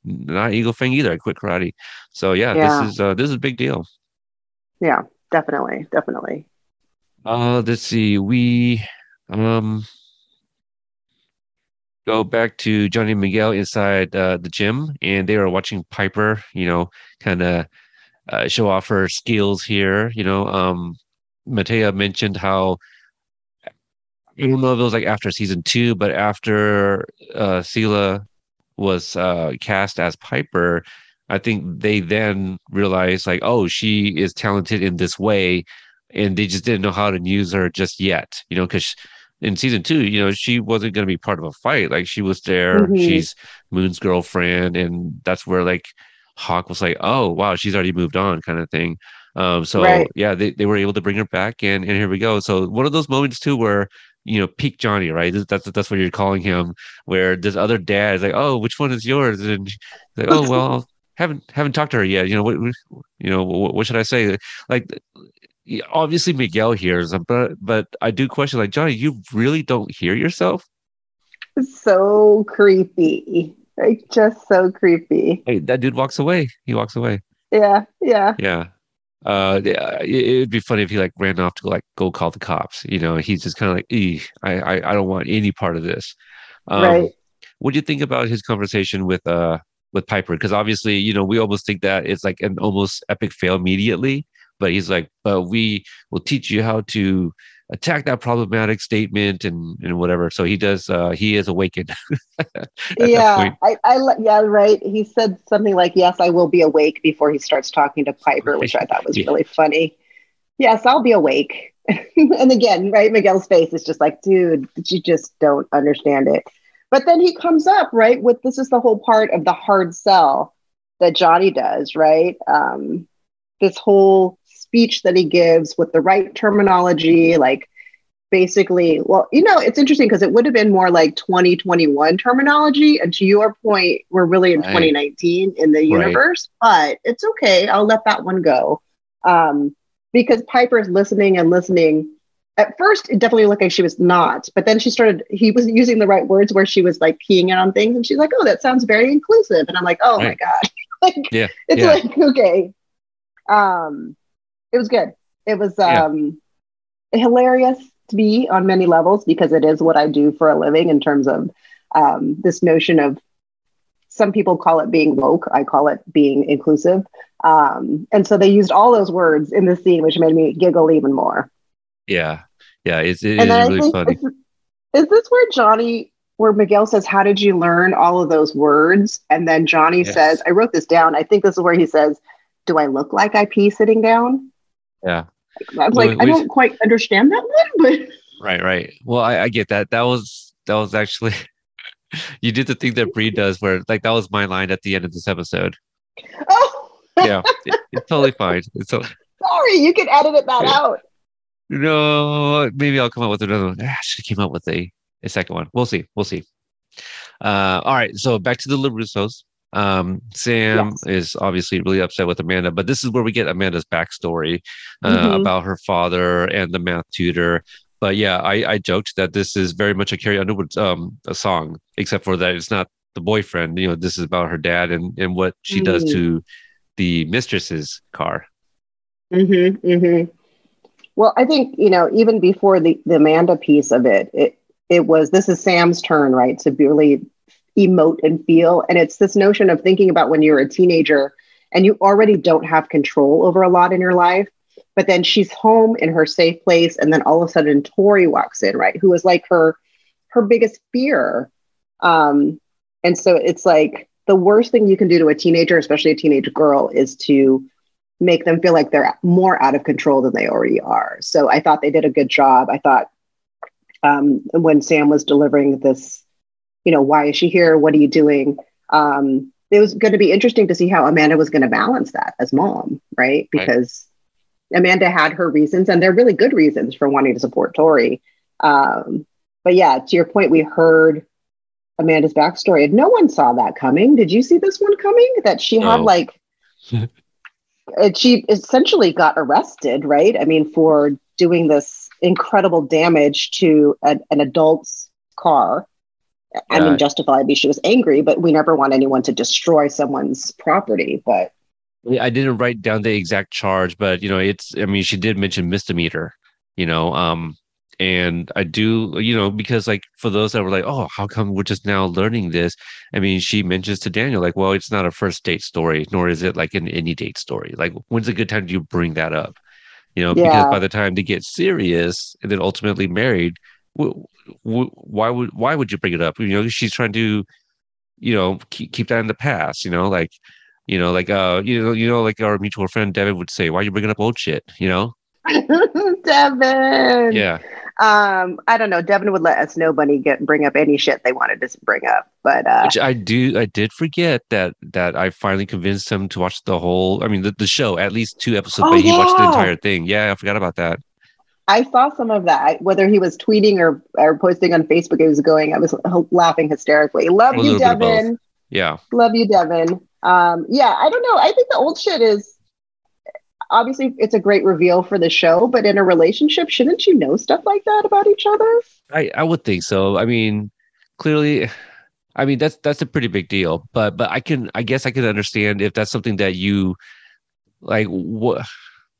not Eagle Fang either. I quit karate." So yeah, Yeah. this is uh, this is a big deal. Yeah, definitely, definitely. Uh, let's see. We um go back to Johnny Miguel inside uh, the gym, and they were watching Piper. You know, kind of uh, show off her skills here. You know, um, Matea mentioned how I don't know if it was like after season two, but after uh, Sela was uh, cast as Piper, I think they then realized like, oh, she is talented in this way, and they just didn't know how to use her just yet. You know, because in season two, you know, she wasn't going to be part of a fight. Like she was there. Mhm. She's Moon's girlfriend, and that's where like Hawk was like, oh wow, she's already moved on, kind of thing. Um, so Right. yeah, they, they were able to bring her back, and and here we go. So one of those moments too where you know peak Johnny, right? That's that's what you're calling him. Where this other dad is like, oh, which one is yours? And like, oh well, haven't haven't talked to her yet. You know what? You know what, what should I say? Like obviously Miguel hears but but I do question like Johnny, you really don't hear yourself. So creepy. Like just so creepy. Hey, that dude walks away. He walks away. Yeah, yeah. Yeah. Uh, yeah, it, it'd be funny if he like ran off to like go call the cops. You know, he's just kind of like, "Eeh, I, I, I don't want any part of this. Um, Right. What do you think about his conversation with uh with Piper? Because obviously, you know, we almost think that it's like an almost epic fail immediately, but he's like, "But we will teach you how to attack that problematic statement and and whatever." So he does. uh He is awakened. yeah. I, I, yeah, right. He said something like, "Yes, I will be awake" before he starts talking to Piper, which I thought was Yeah. really funny. Yes, I'll be awake. and again, right, Miguel's face is just like, "Dude, you just don't understand it." But then he comes up right with this is the whole part of the hard sell that Johnny does, right? Um, this whole speech that he gives with the right terminology, like basically, well, you know, it's interesting because it would have been more like 2021 terminology. And to your point, we're really in Right. 2019 in the universe, but it's okay. I'll let that one go. Um, because Piper's listening and listening. At first, it definitely looked like she was not, but then she started, he was using the right words where she was like keying in on things. And she's like, oh, that sounds very inclusive. And I'm like, oh my God. like, Yeah, it's yeah. like, okay. Um, it was good. It was Yeah. um, hilarious to me on many levels because it is what I do for a living in terms of um, this notion of some people call it being woke. I call it being inclusive. Um, and so they used all those words in the scene, which made me giggle even more. Yeah, yeah. It's it is really funny. Is, is this where Johnny, where Miguel says, How did you learn all of those words? And then Johnny Yes. says, I wrote this down. I think this is where he says, Do I look like I pee sitting down? Yeah. I was Well, like, I don't quite understand that one, but Right, right. Well, I, I get that. That was that was actually you did the thing that Bree does, where like that was my line at the end of this episode. oh, Yeah, it- it's totally fine. It's so, sorry, you can edit it that Yeah. out. No, maybe I'll come up with another one. Ah, I should have came up with a a second one. We'll see. We'll see. Uh, all right. So back to the Larussos. Um, Sam Yes. is obviously really upset with Amanda, but this is where we get Amanda's backstory uh, Mhm. about her father and the math tutor. But yeah, I, I joked that this is very much a Carrie Underwood um, a song, except for that it's not the boyfriend. You know, this is about her dad and, and what she does Mhm. to the mistress's car. Mm-hmm, mm-hmm. Well, I think you know, even before the the Amanda piece of it, it it was this is Sam's turn, right, to really emote and feel, and it's this notion of thinking about when you're a teenager and you already don't have control over a lot in your life, but then she's home in her safe place, and then all of a sudden Tori walks in, right, who is like her her biggest fear, um, and so it's like the worst thing you can do to a teenager, especially a teenage girl, is to make them feel like they're more out of control than they already are. So I thought they did a good job. I thought um, when Sam was delivering this, you know, why is she here? What are you doing? Um, it was going to be interesting to see how Amanda was going to balance that as mom, right? Because Amanda had her reasons, and they're really good reasons for wanting to support Tori. Um, but yeah, to your point, we heard Amanda's backstory, and no one saw that coming. Did you see this one coming? That she had like she essentially got arrested, right? I mean, for doing this incredible damage to a, an adult's car. I Yeah. mean, justifiably, she was angry, but we never want anyone to destroy someone's property. But I didn't write down the exact charge, but you know, it's I mean, she did mention misdemeanor, you know, um, and I do, you know, because like for those that were like, oh, how come we're just now learning this? I mean, she mentions to Daniel, like, well, it's not a first date story, nor is it like an any date story. Like, when's a good time do you bring that up? You know, Yeah. because by the time they get serious and then ultimately married, w- w- why would why would you bring it up? You know, she's trying to, you know, keep keep that in the past. You know, like, you know, like uh, you know, you know, like our mutual friend Devin would say, why are you bringing up old shit? You know, Devin. yeah. Um, I don't know. Devin would let us nobody get bring up any shit they wanted to bring up, but uh, Which I do, I did forget that that I finally convinced him to watch the whole. I mean, the, the show, at least two episodes, Oh, but he watched the entire thing. Yeah, I forgot about that. I saw some of that. Whether he was tweeting or or posting on Facebook, it was going. I was laughing hysterically. Love you, little bit of both. Devin. Yeah, Love you, Devin. Um, yeah, I don't know. I think the old shit is obviously it's a great reveal for the show, but in a relationship, shouldn't you know stuff like that about each other? I I would think so. I mean, clearly, I mean that's that's a pretty big deal. But but I can I guess I can understand if that's something that you like. What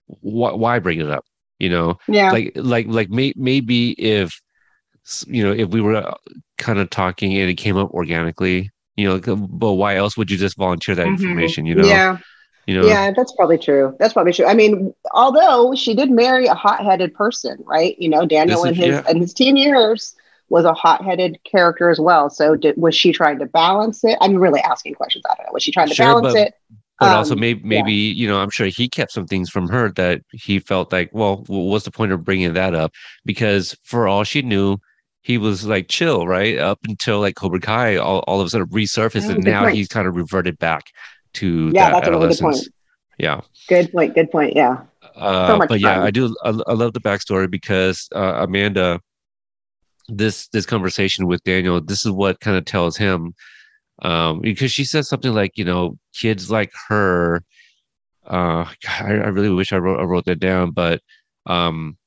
wh- why bring it up? You know, Yeah. like like like may, maybe if you know if we were kind of talking and it came up organically you know but why else would you just volunteer that Mhm. information you know yeah. You know Yeah, that's probably true. That's probably true. I mean, although she did marry a hot-headed person, right? You know, Daniel This in his yeah. in his teen years was a hot-headed character as well. So did, was she trying to balance it? I'm really asking questions. I don't know. Was she trying to Sure, balance but- it? but also Um, maybe maybe you know i'm sure he kept some things from her that he felt like well what's the point of bringing that up because for all she knew he was like chill right up until like cobra kai all, all of a sudden resurfaced Mm, and now point. he's kind of reverted back to Yeah, that that's a really good point. yeah Good point. Good point. Yeah. Uh, much but yeah. I do. I, I love the backstory because uh, Amanda, this this conversation with Daniel, this is what kind of tells him, um, because she says something like, you know, kids like her. Uh, I, I really wish I wrote I wrote that down, but um,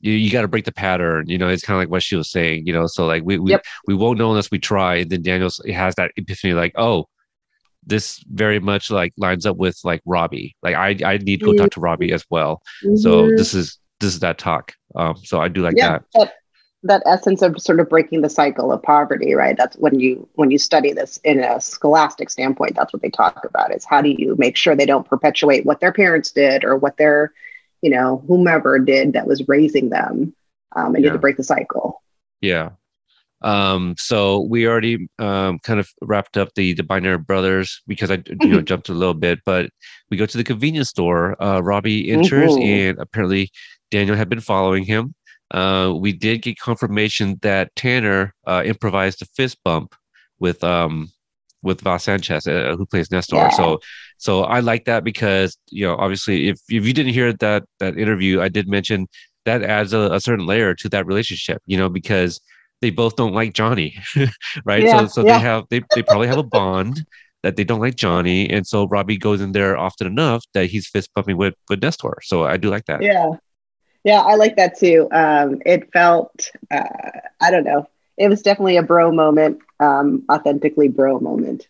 you, you got to break the pattern. You know, it's kind of like what she was saying. You know, so like we we Yep. we won't know unless we try. And then Daniel has that epiphany, like, oh. This very much like lines up with like Robbie. Like I, I need to go talk to Robbie as well. So Mhm. this is this is that talk. Um, so I do like yeah, that. that that essence of sort of breaking the cycle of poverty, right? That's when you when you study this in a scholastic standpoint. That's what they talk about: is how do you make sure they don't perpetuate what their parents did or what their, you know, whomever did that was raising them. Um, and Yeah. to break the cycle. Yeah. Um, so we already um, kind of wrapped up the the binary brothers because I you Mm-hmm. know jumped a little bit, but we go to the convenience store. Uh, Robbie enters, Mhm. and apparently Daniel had been following him. Uh, we did get confirmation that Tanner uh, improvised a fist bump with um with Val Sanchez, uh, who plays Nestor. Yeah. So so I like that because you know obviously if if you didn't hear that that interview, I did mention that adds a, a certain layer to that relationship. You know because they both don't like Johnny, right? Yeah, so so yeah. they have they they probably have a bond that they don't like Johnny, and so Robbie goes in there often enough that he's fist bumping with with Nestor. So I do like that. Yeah, yeah, I like that too. Um, it felt, uh, I don't know, it was definitely a bro moment, um, authentically bro moment.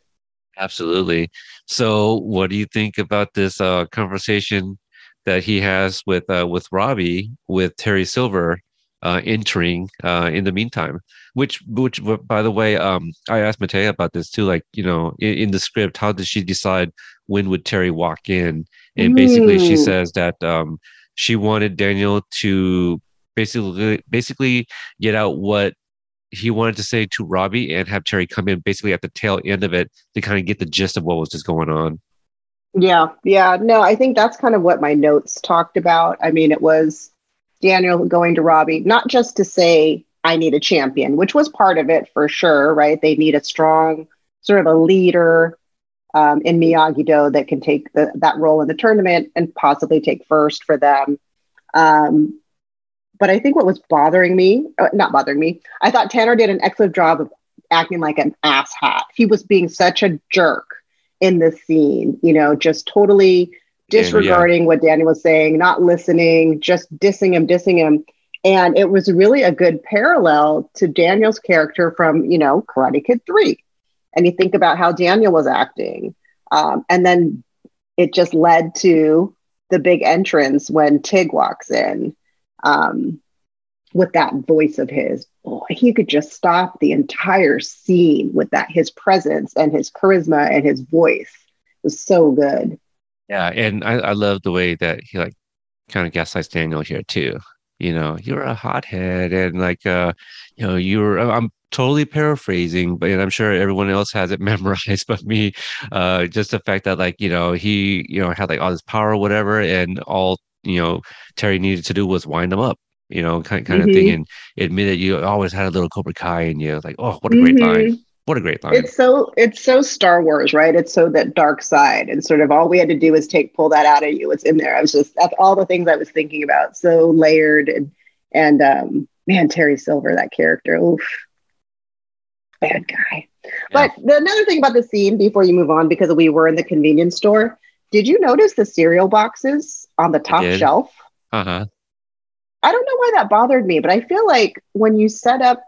Absolutely. So, what do you think about this uh, conversation that he has with uh, with Robbie with Terry Silver uh, entering uh, in the meantime? Which, which, by the way, um, I asked Matea about this too. Like, you know, in, in the script, how did she decide when would Terry walk in? And basically, she Mm. says that um, she wanted Daniel to basically basically get out what he wanted to say to Robbie and have Terry come in basically at the tail end of it to kind of get the gist of what was just going on. Yeah, yeah. No, I think that's kind of what my notes talked about. I mean, it was Daniel going to Robbie, not just to say, I need a champion, which was part of it for sure, right? They need a strong, sort of a leader um, in Miyagi Do that can take the, that role in the tournament and possibly take first for them. Um, but I think what was bothering me, uh, not bothering me, I thought Tanner did an excellent job of acting like an asshat. He was being such a jerk in this scene, you know, just totally disregarding what Daniel was saying, not listening, just dissing him, dissing him. And it was really a good parallel to Daniel's character from, you know, Karate Kid 3. And you think about how Daniel was acting. Um, and then it just led to the big entrance when Tig walks in. Um, with that voice of his. Boy, he could just stop the entire scene with that his presence and his charisma and his voice was so good. Yeah, and I, I love the way that he like kind of gaslights Daniel here too. You know, you're a hothead, and like, uh, you know, you're. I'm totally paraphrasing, but I'm sure everyone else has it memorized. But me, uh, just the fact that like, you know, he, you know, had like all this power or whatever, and all you know Terry needed to do was wind him up you know, kind kind mm-hmm. of thing, and admitted you always had a little Cobra Kai in you. Like, oh, what a great mm-hmm. line! What a great line! It's so it's so Star Wars, right? It's so that dark side, and sort of all we had to do was take pull that out of you. It's in there. I was just that's all the things I was thinking about. So layered and and um, man, Terry Silver, that character, oof, bad guy. Yeah. But the, another thing about the scene before you move on, because we were in the convenience store, did you notice the cereal boxes on the top shelf? Uh huh. I don't know why that bothered me, but I feel like when you set up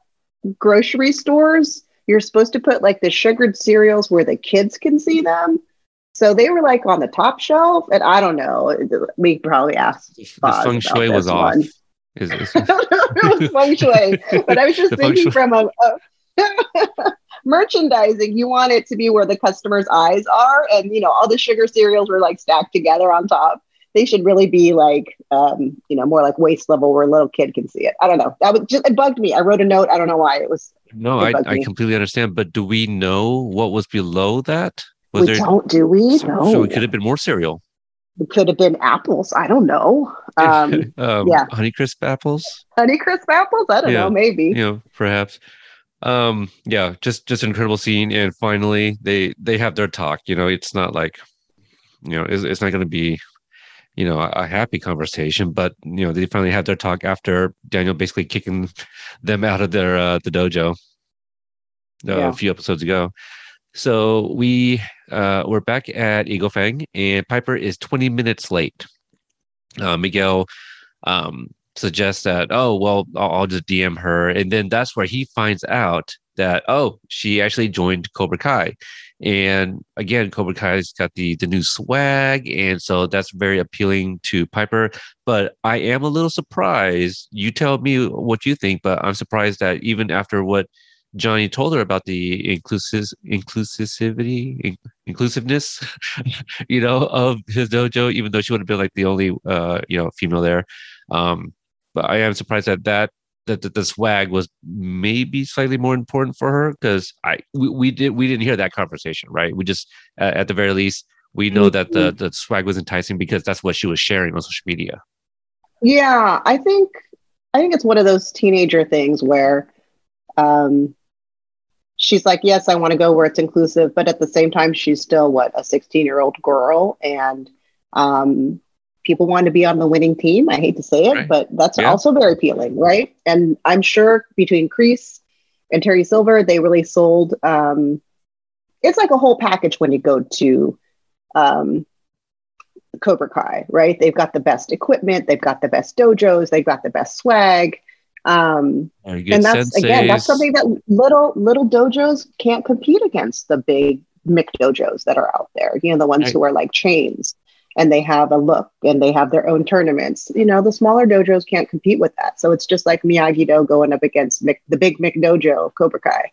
grocery stores, you're supposed to put like the sugared cereals where the kids can see them. So they were like on the top shelf, and I don't know. We probably asked. The feng shui was off. Is, was feng shui, but I was just thinking from a, a merchandising. You want it to be where the customer's eyes are, and you know all the sugar cereals were like stacked together on top they should really be like um, you know more like waist level where a little kid can see it. I don't know. That was just it bugged me. I wrote a note. I don't know why it was no it I, I completely understand but do we know what was below that? Was we there, don't do we? So, no. so it could have been more cereal. It could have been apples. I don't know. Um, um yeah. Honeycrisp apples? Honeycrisp apples? I don't yeah, know. Maybe. You know perhaps. Um yeah just just an incredible scene. And finally they they have their talk. You know it's not like you know it's, it's not going to be you know a, a, happy conversation but you know they finally had their talk after daniel basically kicking them out of their uh, the dojo uh, yeah. a few episodes ago so we uh, we're back at eagle fang and piper is 20 minutes late uh, miguel um, suggests that oh well I'll, I'll just dm her and then that's where he finds out that oh she actually joined cobra kai and again, Cobra Kai's got the the new swag, and so that's very appealing to Piper. But I am a little surprised. You tell me what you think, but I'm surprised that even after what Johnny told her about the inclusive inclusivity in, inclusiveness, you know, of his dojo, even though she would have been like the only uh, you know female there. Um, but I am surprised that that that the, the, swag was maybe slightly more important for her because I we, we did we didn't hear that conversation right we just uh, at the very least we know that the the swag was enticing because that's what she was sharing on social media. Yeah, I think I think it's one of those teenager things where um, she's like, yes, I want to go where it's inclusive, but at the same time, she's still what a 16 year old girl, and um, people want to be on the winning team. I hate to say it, right. but that's yeah. also very appealing, right? And I'm sure between Kreese and Terry Silver, they really sold. Um, it's like a whole package when you go to um, Cobra Kai, right? They've got the best equipment, they've got the best dojos, they've got the best swag. Um, and that's senseis. again, that's something that little little dojos can't compete against the big Mick dojos that are out there. You know, the ones right. who are like chains and they have a look and they have their own tournaments. You know, the smaller dojos can't compete with that. So it's just like Miyagi Do going up against Mick, the big McDojo of Cobra Kai.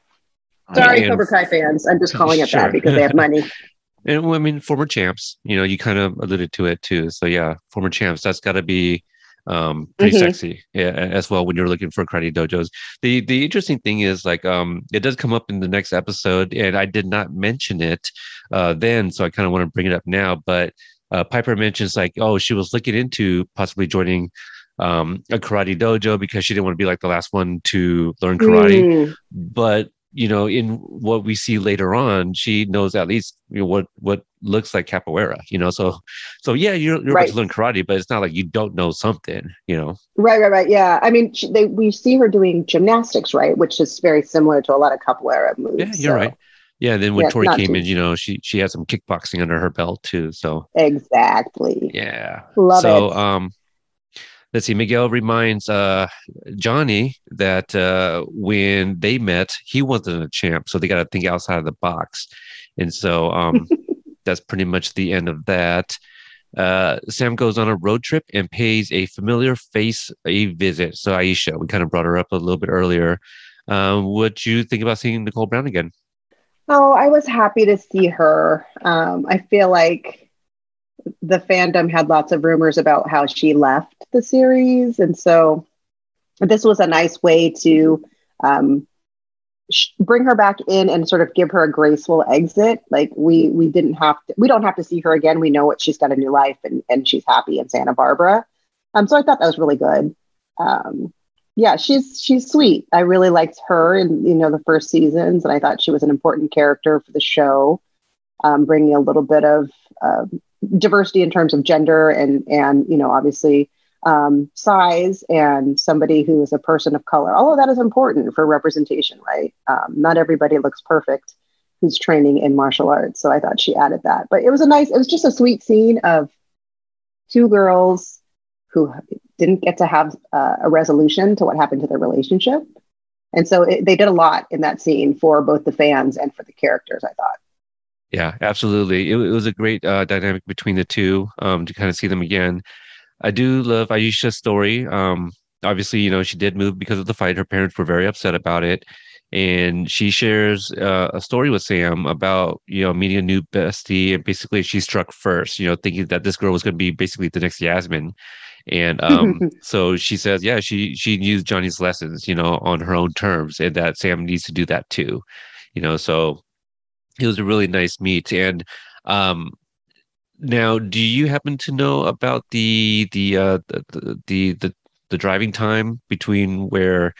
Sorry, and, Cobra Kai fans. I'm just calling it sure. that because they have money. and I mean, former champs, you know, you kind of alluded to it too. So yeah, former champs, that's got to be um pretty mm-hmm. sexy yeah as well when you're looking for karate dojos the the interesting thing is like um it does come up in the next episode and i did not mention it uh then so i kind of want to bring it up now but uh, Piper mentions like, oh, she was looking into possibly joining um, a karate dojo because she didn't want to be like the last one to learn karate. Mm. But you know, in what we see later on, she knows at least you know what what looks like capoeira. You know, so so yeah, you're you're right. about to learn karate, but it's not like you don't know something. You know, right, right, right. Yeah, I mean, she, they we see her doing gymnastics, right, which is very similar to a lot of capoeira moves. Yeah, you're so. right. Yeah, and then when yeah, Tori came too. in, you know, she she had some kickboxing under her belt too. So exactly. Yeah. Love so, it. So um let's see, Miguel reminds uh Johnny that uh when they met, he wasn't a champ, so they gotta think outside of the box. And so um that's pretty much the end of that. uh, Sam goes on a road trip and pays a familiar face a visit. So Aisha, we kind of brought her up a little bit earlier. Um, what do you think about seeing Nichole Brown again? Oh, I was happy to see her. Um, I feel like the fandom had lots of rumors about how she left the series, and so this was a nice way to um, sh- bring her back in and sort of give her a graceful exit. Like we we didn't have to, we don't have to see her again. We know what she's got a new life and and she's happy in Santa Barbara. Um, so I thought that was really good. Um, yeah, she's she's sweet. I really liked her in you know the first seasons, and I thought she was an important character for the show, um, bringing a little bit of uh, diversity in terms of gender and and you know obviously um, size and somebody who is a person of color. All of that is important for representation, right? Um, not everybody looks perfect who's training in martial arts. So I thought she added that. But it was a nice, it was just a sweet scene of two girls who didn't get to have uh, a resolution to what happened to their relationship. And so it, they did a lot in that scene for both the fans and for the characters, I thought. Yeah, absolutely. It, it was a great uh, dynamic between the two um, to kind of see them again. I do love Aisha's story. Um, obviously, you know, she did move because of the fight. Her parents were very upset about it. And she shares uh, a story with Sam about, you know, meeting a new bestie. And basically, she struck first, you know, thinking that this girl was going to be basically the next Yasmine. And um, so she says, yeah, she she used Johnny's lessons, you know, on her own terms, and that Sam needs to do that too, you know. So it was a really nice meet, and um, now, do you happen to know about the the uh, the, the the the driving time between where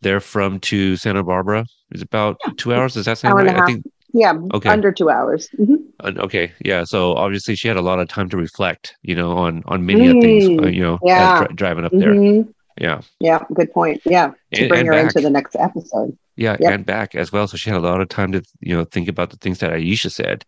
they're from to Santa Barbara? Is about yeah. two hours? Does that sound right? I think. Yeah. Okay. Under two hours. Mm-hmm. Okay. Yeah. So obviously she had a lot of time to reflect, you know, on on many mm, things, uh, you know, yeah. Dri- driving up mm-hmm. there. Yeah. Yeah. Good point. Yeah. To and, bring and her back. into the next episode. Yeah, yep. and back as well. So she had a lot of time to, you know, think about the things that Aisha said.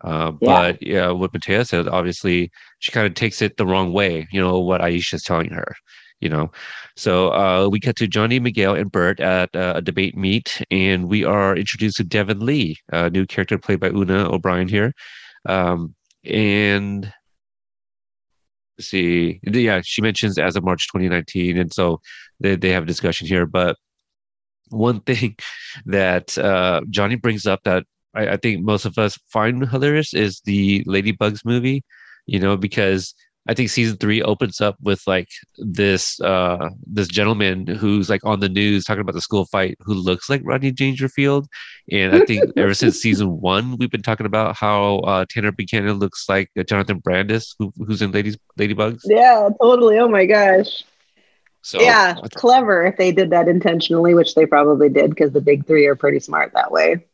Uh, yeah. But yeah, what Matea said, obviously, she kind of takes it the wrong way. You know what Aisha's telling her. You know, so uh, we cut to Johnny, Miguel, and Bert at uh, a debate meet, and we are introduced to Devon Lee, a new character played by Oona O'Brien here, um, and see. Yeah she mentions as of march 2019 and so they, they have a discussion here. But one thing that uh, johnny brings up that I, I think most of us find hilarious is the Ladybugs movie, you know, because I think season three opens up with like this uh this gentleman who's like on the news talking about the school fight who looks like Rodney Dangerfield. And I think ever since season one, we've been talking about how uh Tanner Buchanan looks like Jonathan Brandis, who, who's in Ladies Ladybugs. Yeah, totally. Oh my gosh. So yeah, clever if they did that intentionally, which they probably did because the big three are pretty smart that way.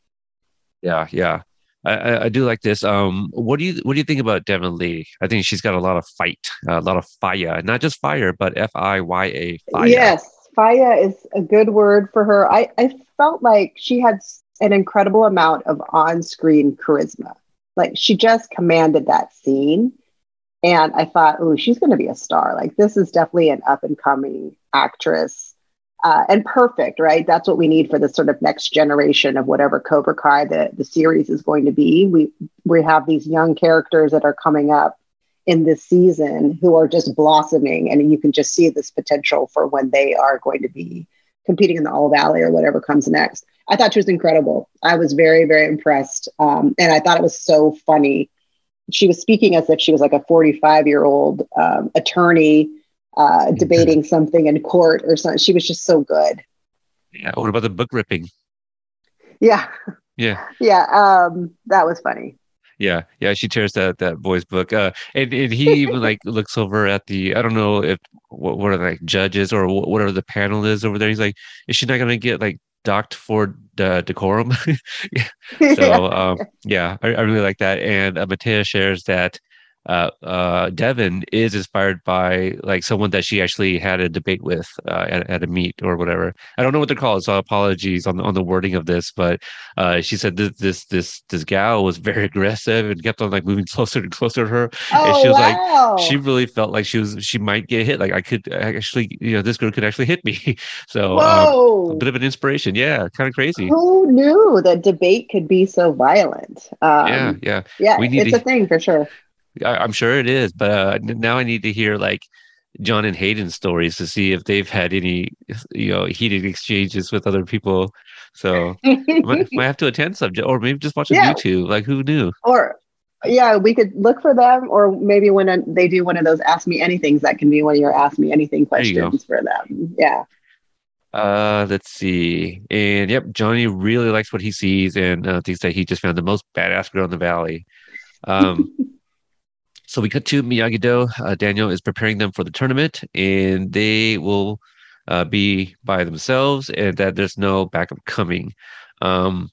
Yeah, yeah. I, I, do like this. Um, what do you what do you think about Devon Lee? I think she's got a lot of fight, a lot of fire, not just fire, but F I Y A fire. Yes, fire is a good word for her. I, I felt like she had an incredible amount of on-screen charisma. Like she just commanded that scene, and I thought, oh, she's going to be a star. Like this is definitely an up and coming actress uh, and perfect, right? That's what we need for the sort of next generation of whatever Cobra Kai the, the series is going to be. We we have these young characters that are coming up in this season who are just blossoming, and you can just see this potential for when they are going to be competing in the All Valley or whatever comes next. I thought she was incredible. I was very very impressed, um, and I thought it was so funny. She was speaking as if she was like a 45 year old um, attorney uh, debating something in court or something. She was just so good. Yeah. What about the book ripping? Yeah. Yeah. Yeah. Um, that was funny. Yeah, yeah, she tears that that boy's book, uh, and and he even like looks over at the I don't know if what what are the, like judges or whatever the panel is over there. He's like, is she not gonna get like docked for the decorum? so um, yeah, I, I, really like that. And uh, Matea shares that uh, uh, Devon is inspired by like someone that she actually had a debate with uh, at, at, a meet or whatever. I don't know what they're called, so apologies on the, on the wording of this. But uh, she said this this this this gal was very aggressive and kept on like moving closer and closer to her. Oh, and she was wow. like, she really felt like she was she might get hit. Like I could actually, you know, this girl could actually hit me. so um, a bit of an inspiration. Yeah, kind of crazy. Who knew that debate could be so violent? Um, yeah, yeah, yeah. We need it's to, a thing for sure I, am sure it is, but uh, now I need to hear like John and Hayden stories to see if they've had any, you know, heated exchanges with other people. So might, might have to attend some, or maybe just watch on yeah. YouTube. Like, who knew? Or yeah, we could look for them, or maybe when they do one of those "Ask Me Anything's," that can be one of your "Ask Me Anything" questions for them. Yeah. Uh, let's see. And yep, Johnny really likes what he sees and uh, thinks that he just found the most badass girl in the valley. Um, so we cut to Miyagi Do. Uh, Daniel is preparing them for the tournament, and they will uh, be by themselves, and that there's no backup coming. Um,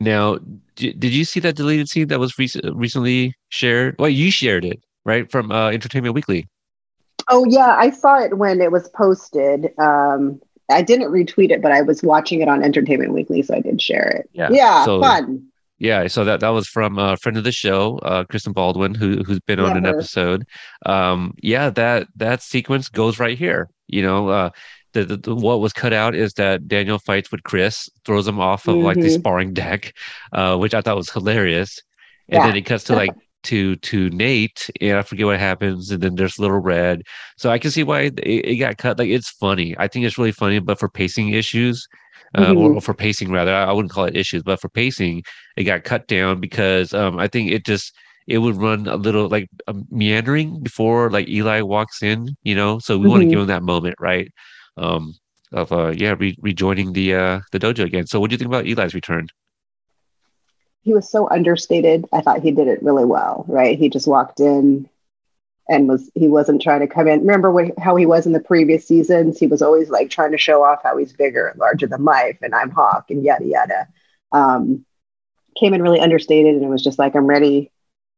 now, d- did you see that deleted scene that was rec- recently shared? Well, you shared it, right, from uh, Entertainment Weekly. Oh yeah, I saw it when it was posted. Um, I didn't retweet it, but I was watching it on Entertainment Weekly, so I did share it. Yeah, yeah, so, fun. Yeah, so that that was from a friend of the show, uh, Kristen Baldwin, who who's been on an episode. Um, yeah, that that sequence goes right here. You know, uh, the, the, the, what was cut out is that Daniel fights with Chris, throws him off of mm-hmm. like the mm-hmm. sparring deck, uh, which I thought was hilarious. And yeah. then it cuts to like to to Nate, and I forget what happens, and then there's Little Red. So I can see why it, it got cut. Like it's funny. I think it's really funny, but for pacing issues, uh, mm-hmm. or, or, for pacing rather, I, I wouldn't call it issues, but for pacing, it got cut down because um, I think it just it would run a little like um, meandering before like Eli walks in, you know. So we mm-hmm. want to give him that moment, right? Um, of uh, yeah, re- rejoining the uh, the dojo again. So, what do you think about Eli's return? he was so understated. I thought he did it really well, right? He just walked in and was he wasn't trying to come in. Remember what, how he was in the previous seasons? He was always like trying to show off how he's bigger and larger than life, and I'm Hawk and yada yada. Um, came in really understated, and it was just like I'm ready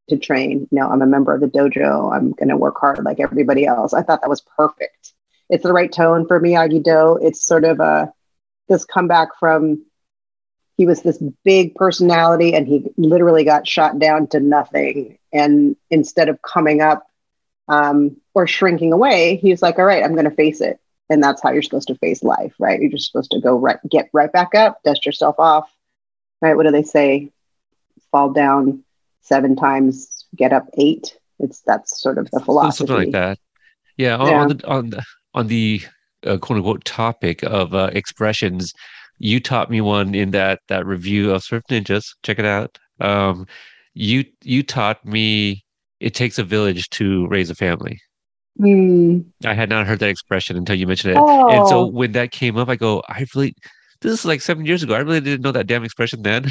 to train. You know, I'm a member of the dojo. I'm going to work hard like everybody else. I thought that was perfect. It's the right tone for Miyagi Do. It's sort of a this comeback from he was this big personality and he literally got shot down to nothing. And instead of coming up um, or shrinking away, he's like, all right, I'm going to face it. And that's how you're supposed to face life, right? You're just supposed to go right, get right back up, dust yourself off, right? What do they say? Fall down seven times, get up eight. It's that's sort of the philosophy. Something like that. Yeah. On, yeah. on the on the on the uh, quote unquote topic of uh, expressions, you taught me one in that that review of Surf Ninjas. Check it out. Um, you you taught me it takes a village to raise a family. Mm. I had not heard that expression until you mentioned it. Oh. And so oh. when that came up, I go, I really this is like seven years ago. I really didn't know that damn expression then.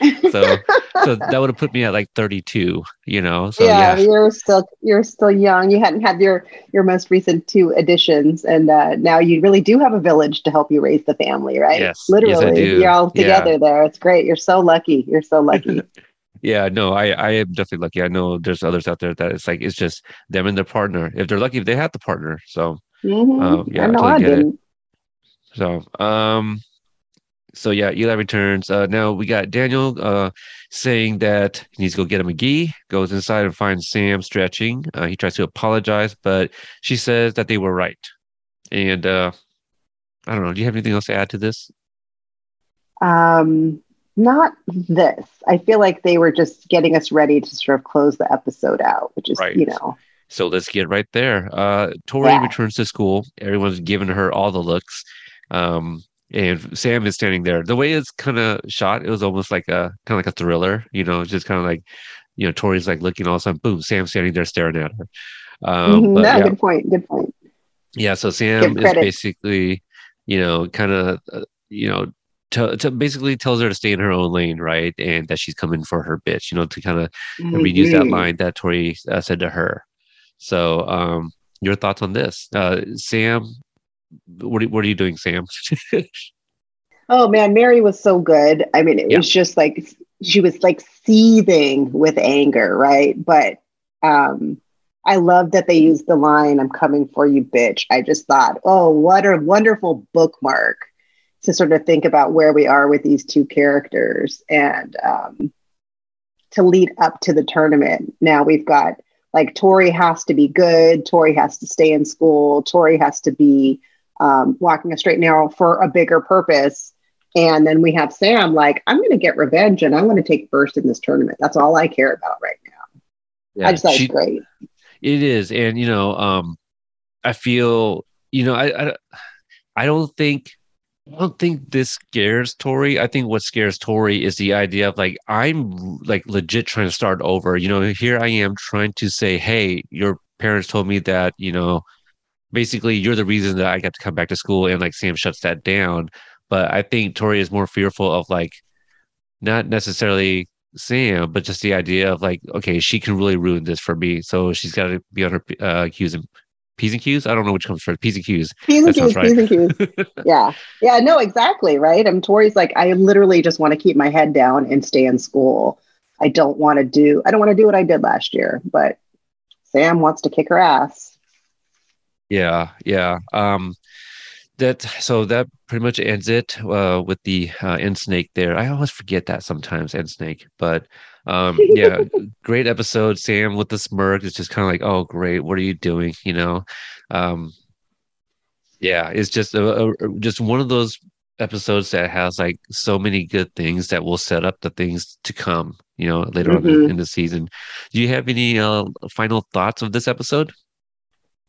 so so that would have put me at like 32 you know so yeah, yeah, you're still you're still young you hadn't had your your most recent two editions and uh, now you really do have a village to help you raise the family right yes literally yes, you're all together yeah. there it's great you're so lucky you're so lucky yeah no i i am definitely lucky i know there's others out there that it's like it's just them and their partner if they're lucky if they have the partner so mm-hmm. um, yeah I, know I, totally I didn't. It. so um so yeah, Eli returns. Uh, now we got Daniel uh, saying that he needs to go get a McGee. Goes inside and finds Sam stretching. Uh, he tries to apologize, but she says that they were right. And uh, I don't know. Do you have anything else to add to this? Um, not this. I feel like they were just getting us ready to sort of close the episode out, which is right. you know. So let's get right there. Uh, Tori yeah. returns to school. Everyone's giving her all the looks. Um, and Sam is standing there. The way it's kind of shot, it was almost like a kind of like a thriller, you know, just kind of like, you know, Tori's like looking all of a sudden, boom, Sam standing there staring at her. Um, mm-hmm. but, yeah. good point. Good point. Yeah, so Sam is basically, you know, kind of, uh, you know, to, to, basically tells her to stay in her own lane, right, and that she's coming for her bitch, you know, to kind of mm-hmm. reuse that line that Tori uh, said to her. So, um, your thoughts on this? Uh, Sam what are, what are you doing, Sam? oh man, Mary was so good. I mean, it yeah. was just like she was like seething with anger, right? But um, I love that they used the line, I'm coming for you, bitch. I just thought, oh, what a wonderful bookmark to sort of think about where we are with these two characters and um, to lead up to the tournament. Now we've got like Tori has to be good, Tori has to stay in school, Tori has to be um, walking a straight and narrow for a bigger purpose. And then we have Sam like, I'm going to get revenge and I'm going to take first in this tournament. That's all I care about right now. I just thought she- great. It is, and you know, um, I feel, you know, I, I, I don't think, I don't think this scares Tori. I think what scares Tori is the idea of like I'm like legit trying to start over. You know, here I am trying to say, hey, your parents told me that, you know, basically you're the reason that I got to come back to school, and like Sam shuts that down. But I think Tori is more fearful of like, not necessarily Sam, but just the idea of like, okay, she can really ruin this for me. So she's got to be on her uh, and P's and Q's. I don't know which comes first, P's and Q's. P's and Q's, P's and Q's. yeah. Yeah, no, exactly. Right. And Tori's like, I literally just want to keep my head down and stay in school. I don't want to do, I don't want to do what I did last year, but Sam wants to kick her ass. Yeah, yeah. Um, that so that pretty much ends it uh, with the uh, end snake there. I always forget that sometimes end snake, but um, yeah, great episode. Sam with the smirk It's just kind of like, oh, great, what are you doing? You know, um, yeah, it's just a, a just one of those episodes that has like so many good things that will set up the things to come. You know, later on Mhm. in, in the season. Do you have any uh, final thoughts of this episode?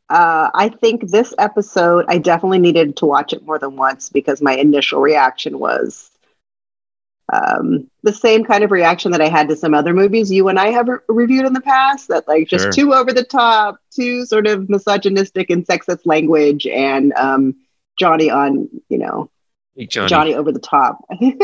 Uh, I think this episode, I definitely needed to watch it more than once because my initial reaction was um, the same kind of reaction that I had to some other movies you and I have re- reviewed in the past that, like, just Sure. too over the top, too sort of misogynistic and sexist language, and um, Johnny on, you know, Hey, Johnny, over the top. peak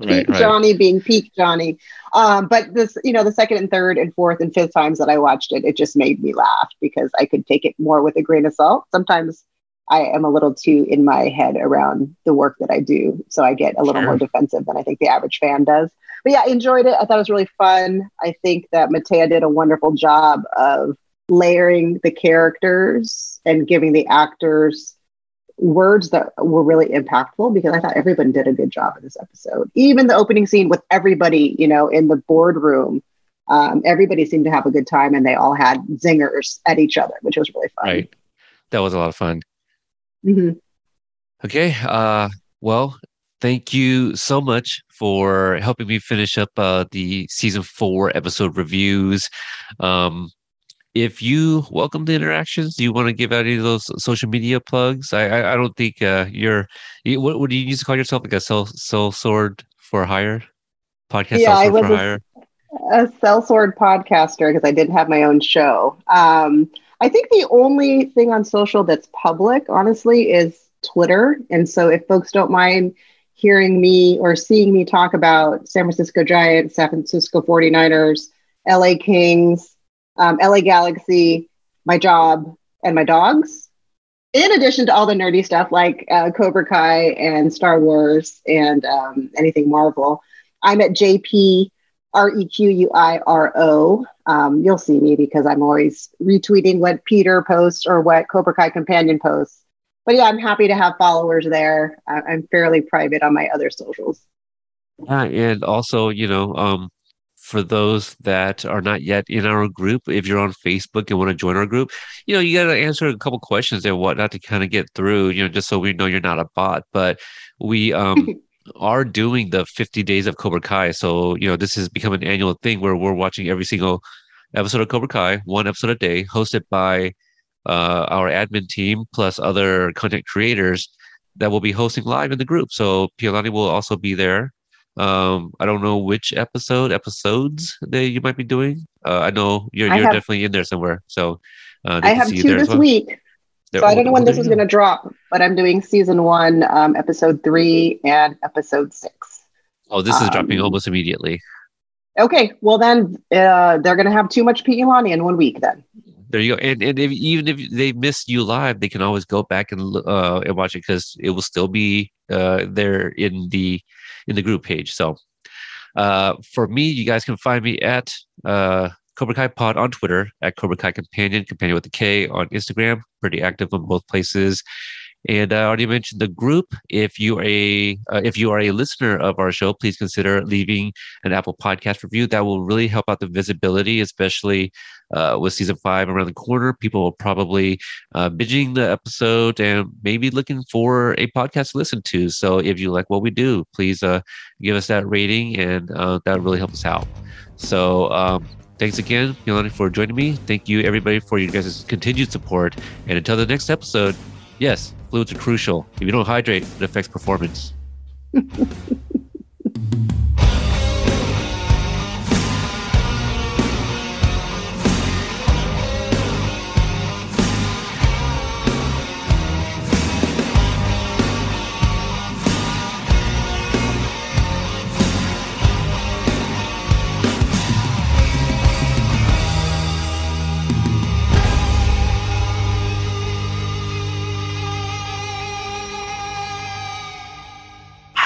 right. Johnny being peak Johnny. Um, but this, you know, the second and third and fourth and fifth times that I watched it, it just made me laugh because I could take it more with a grain of salt. Sometimes I am a little too in my head around the work that I do. So I get a little Sure. more defensive than I think the average fan does. But yeah, I enjoyed it. I thought it was really fun. I think that Matea did a wonderful job of layering the characters and giving the actors words that were really impactful because I thought everybody did a good job in this episode. Even the opening scene with everybody, you know, in the boardroom, um, everybody seemed to have a good time and they all had zingers at each other, which was really fun. Right. That was a lot of fun. Mhm. Okay. Uh, well, thank you so much for helping me finish up uh, the season four episode reviews. Um, if you welcome the interactions, do you want to give out any of those social media plugs? I I, I don't think uh, you're. You, what, what do you used to call yourself? Like a soul soul sword for hire podcast? Yeah, I sword was a- a sellsword podcaster because I didn't have my own show. Um, I think the only thing on social that's public, honestly, is Twitter. And so if folks don't mind hearing me or seeing me talk about San Francisco Giants, San Francisco 49ers, LA Kings, um, LA Galaxy, my job, and my dogs, in addition to all the nerdy stuff like uh, Cobra Kai and Star Wars and um, anything Marvel, I'm at JP R E Q U I R O. Um, you'll see me because I'm always retweeting what Peter posts or what Cobra Kai Companion posts. But yeah, I'm happy to have followers there. I- I'm fairly private on my other socials. Yeah, and also, you know, um, for those that are not yet in our group, if you're on Facebook and want to join our group, you know, you got to answer a couple questions and whatnot to kind of get through, you know, just so we know you're not a bot. But we um, are doing the 50 days of Cobra Kai. So, you know, this has become an annual thing where we're watching every single episode of Cobra Kai, one episode a day, hosted by uh, our admin team plus other content creators that will be hosting live in the group. So Piolani will also be there. Um, I don't know which episode episodes that you might be doing. Uh, I know you're I you're have- definitely in there somewhere. So uh, I have two this well. week. So I don't know when this is going to drop, but I'm doing season one, um, episode three, and episode six. Oh, this is dropping um, almost immediately. Okay, well then uh, they're going to have too much Pete Ilani in one week. Then There you go. And and if, even if they miss you live, they can always go back and uh and watch it because it will still be uh there in the in the group page. So uh for me, you guys can find me at uh Cobra Kai Pod on Twitter, at Cobra Kai Companion, Companion with a K on Instagram. Pretty active on both places. And I already mentioned the group. If you are a uh, if you are a listener of our show, please consider leaving an Apple Podcast review. That will really help out the visibility, especially uh, with season five around the corner. People will probably uh, binging the episode and maybe looking for a podcast to listen to. So if you like what we do, please uh, give us that rating, and uh, that really helps us out. So um, thanks again, Milani, for joining me. Thank you, everybody, for your guys' continued support. And until the next episode, yes, fluids are crucial. If you don't hydrate, it affects performance.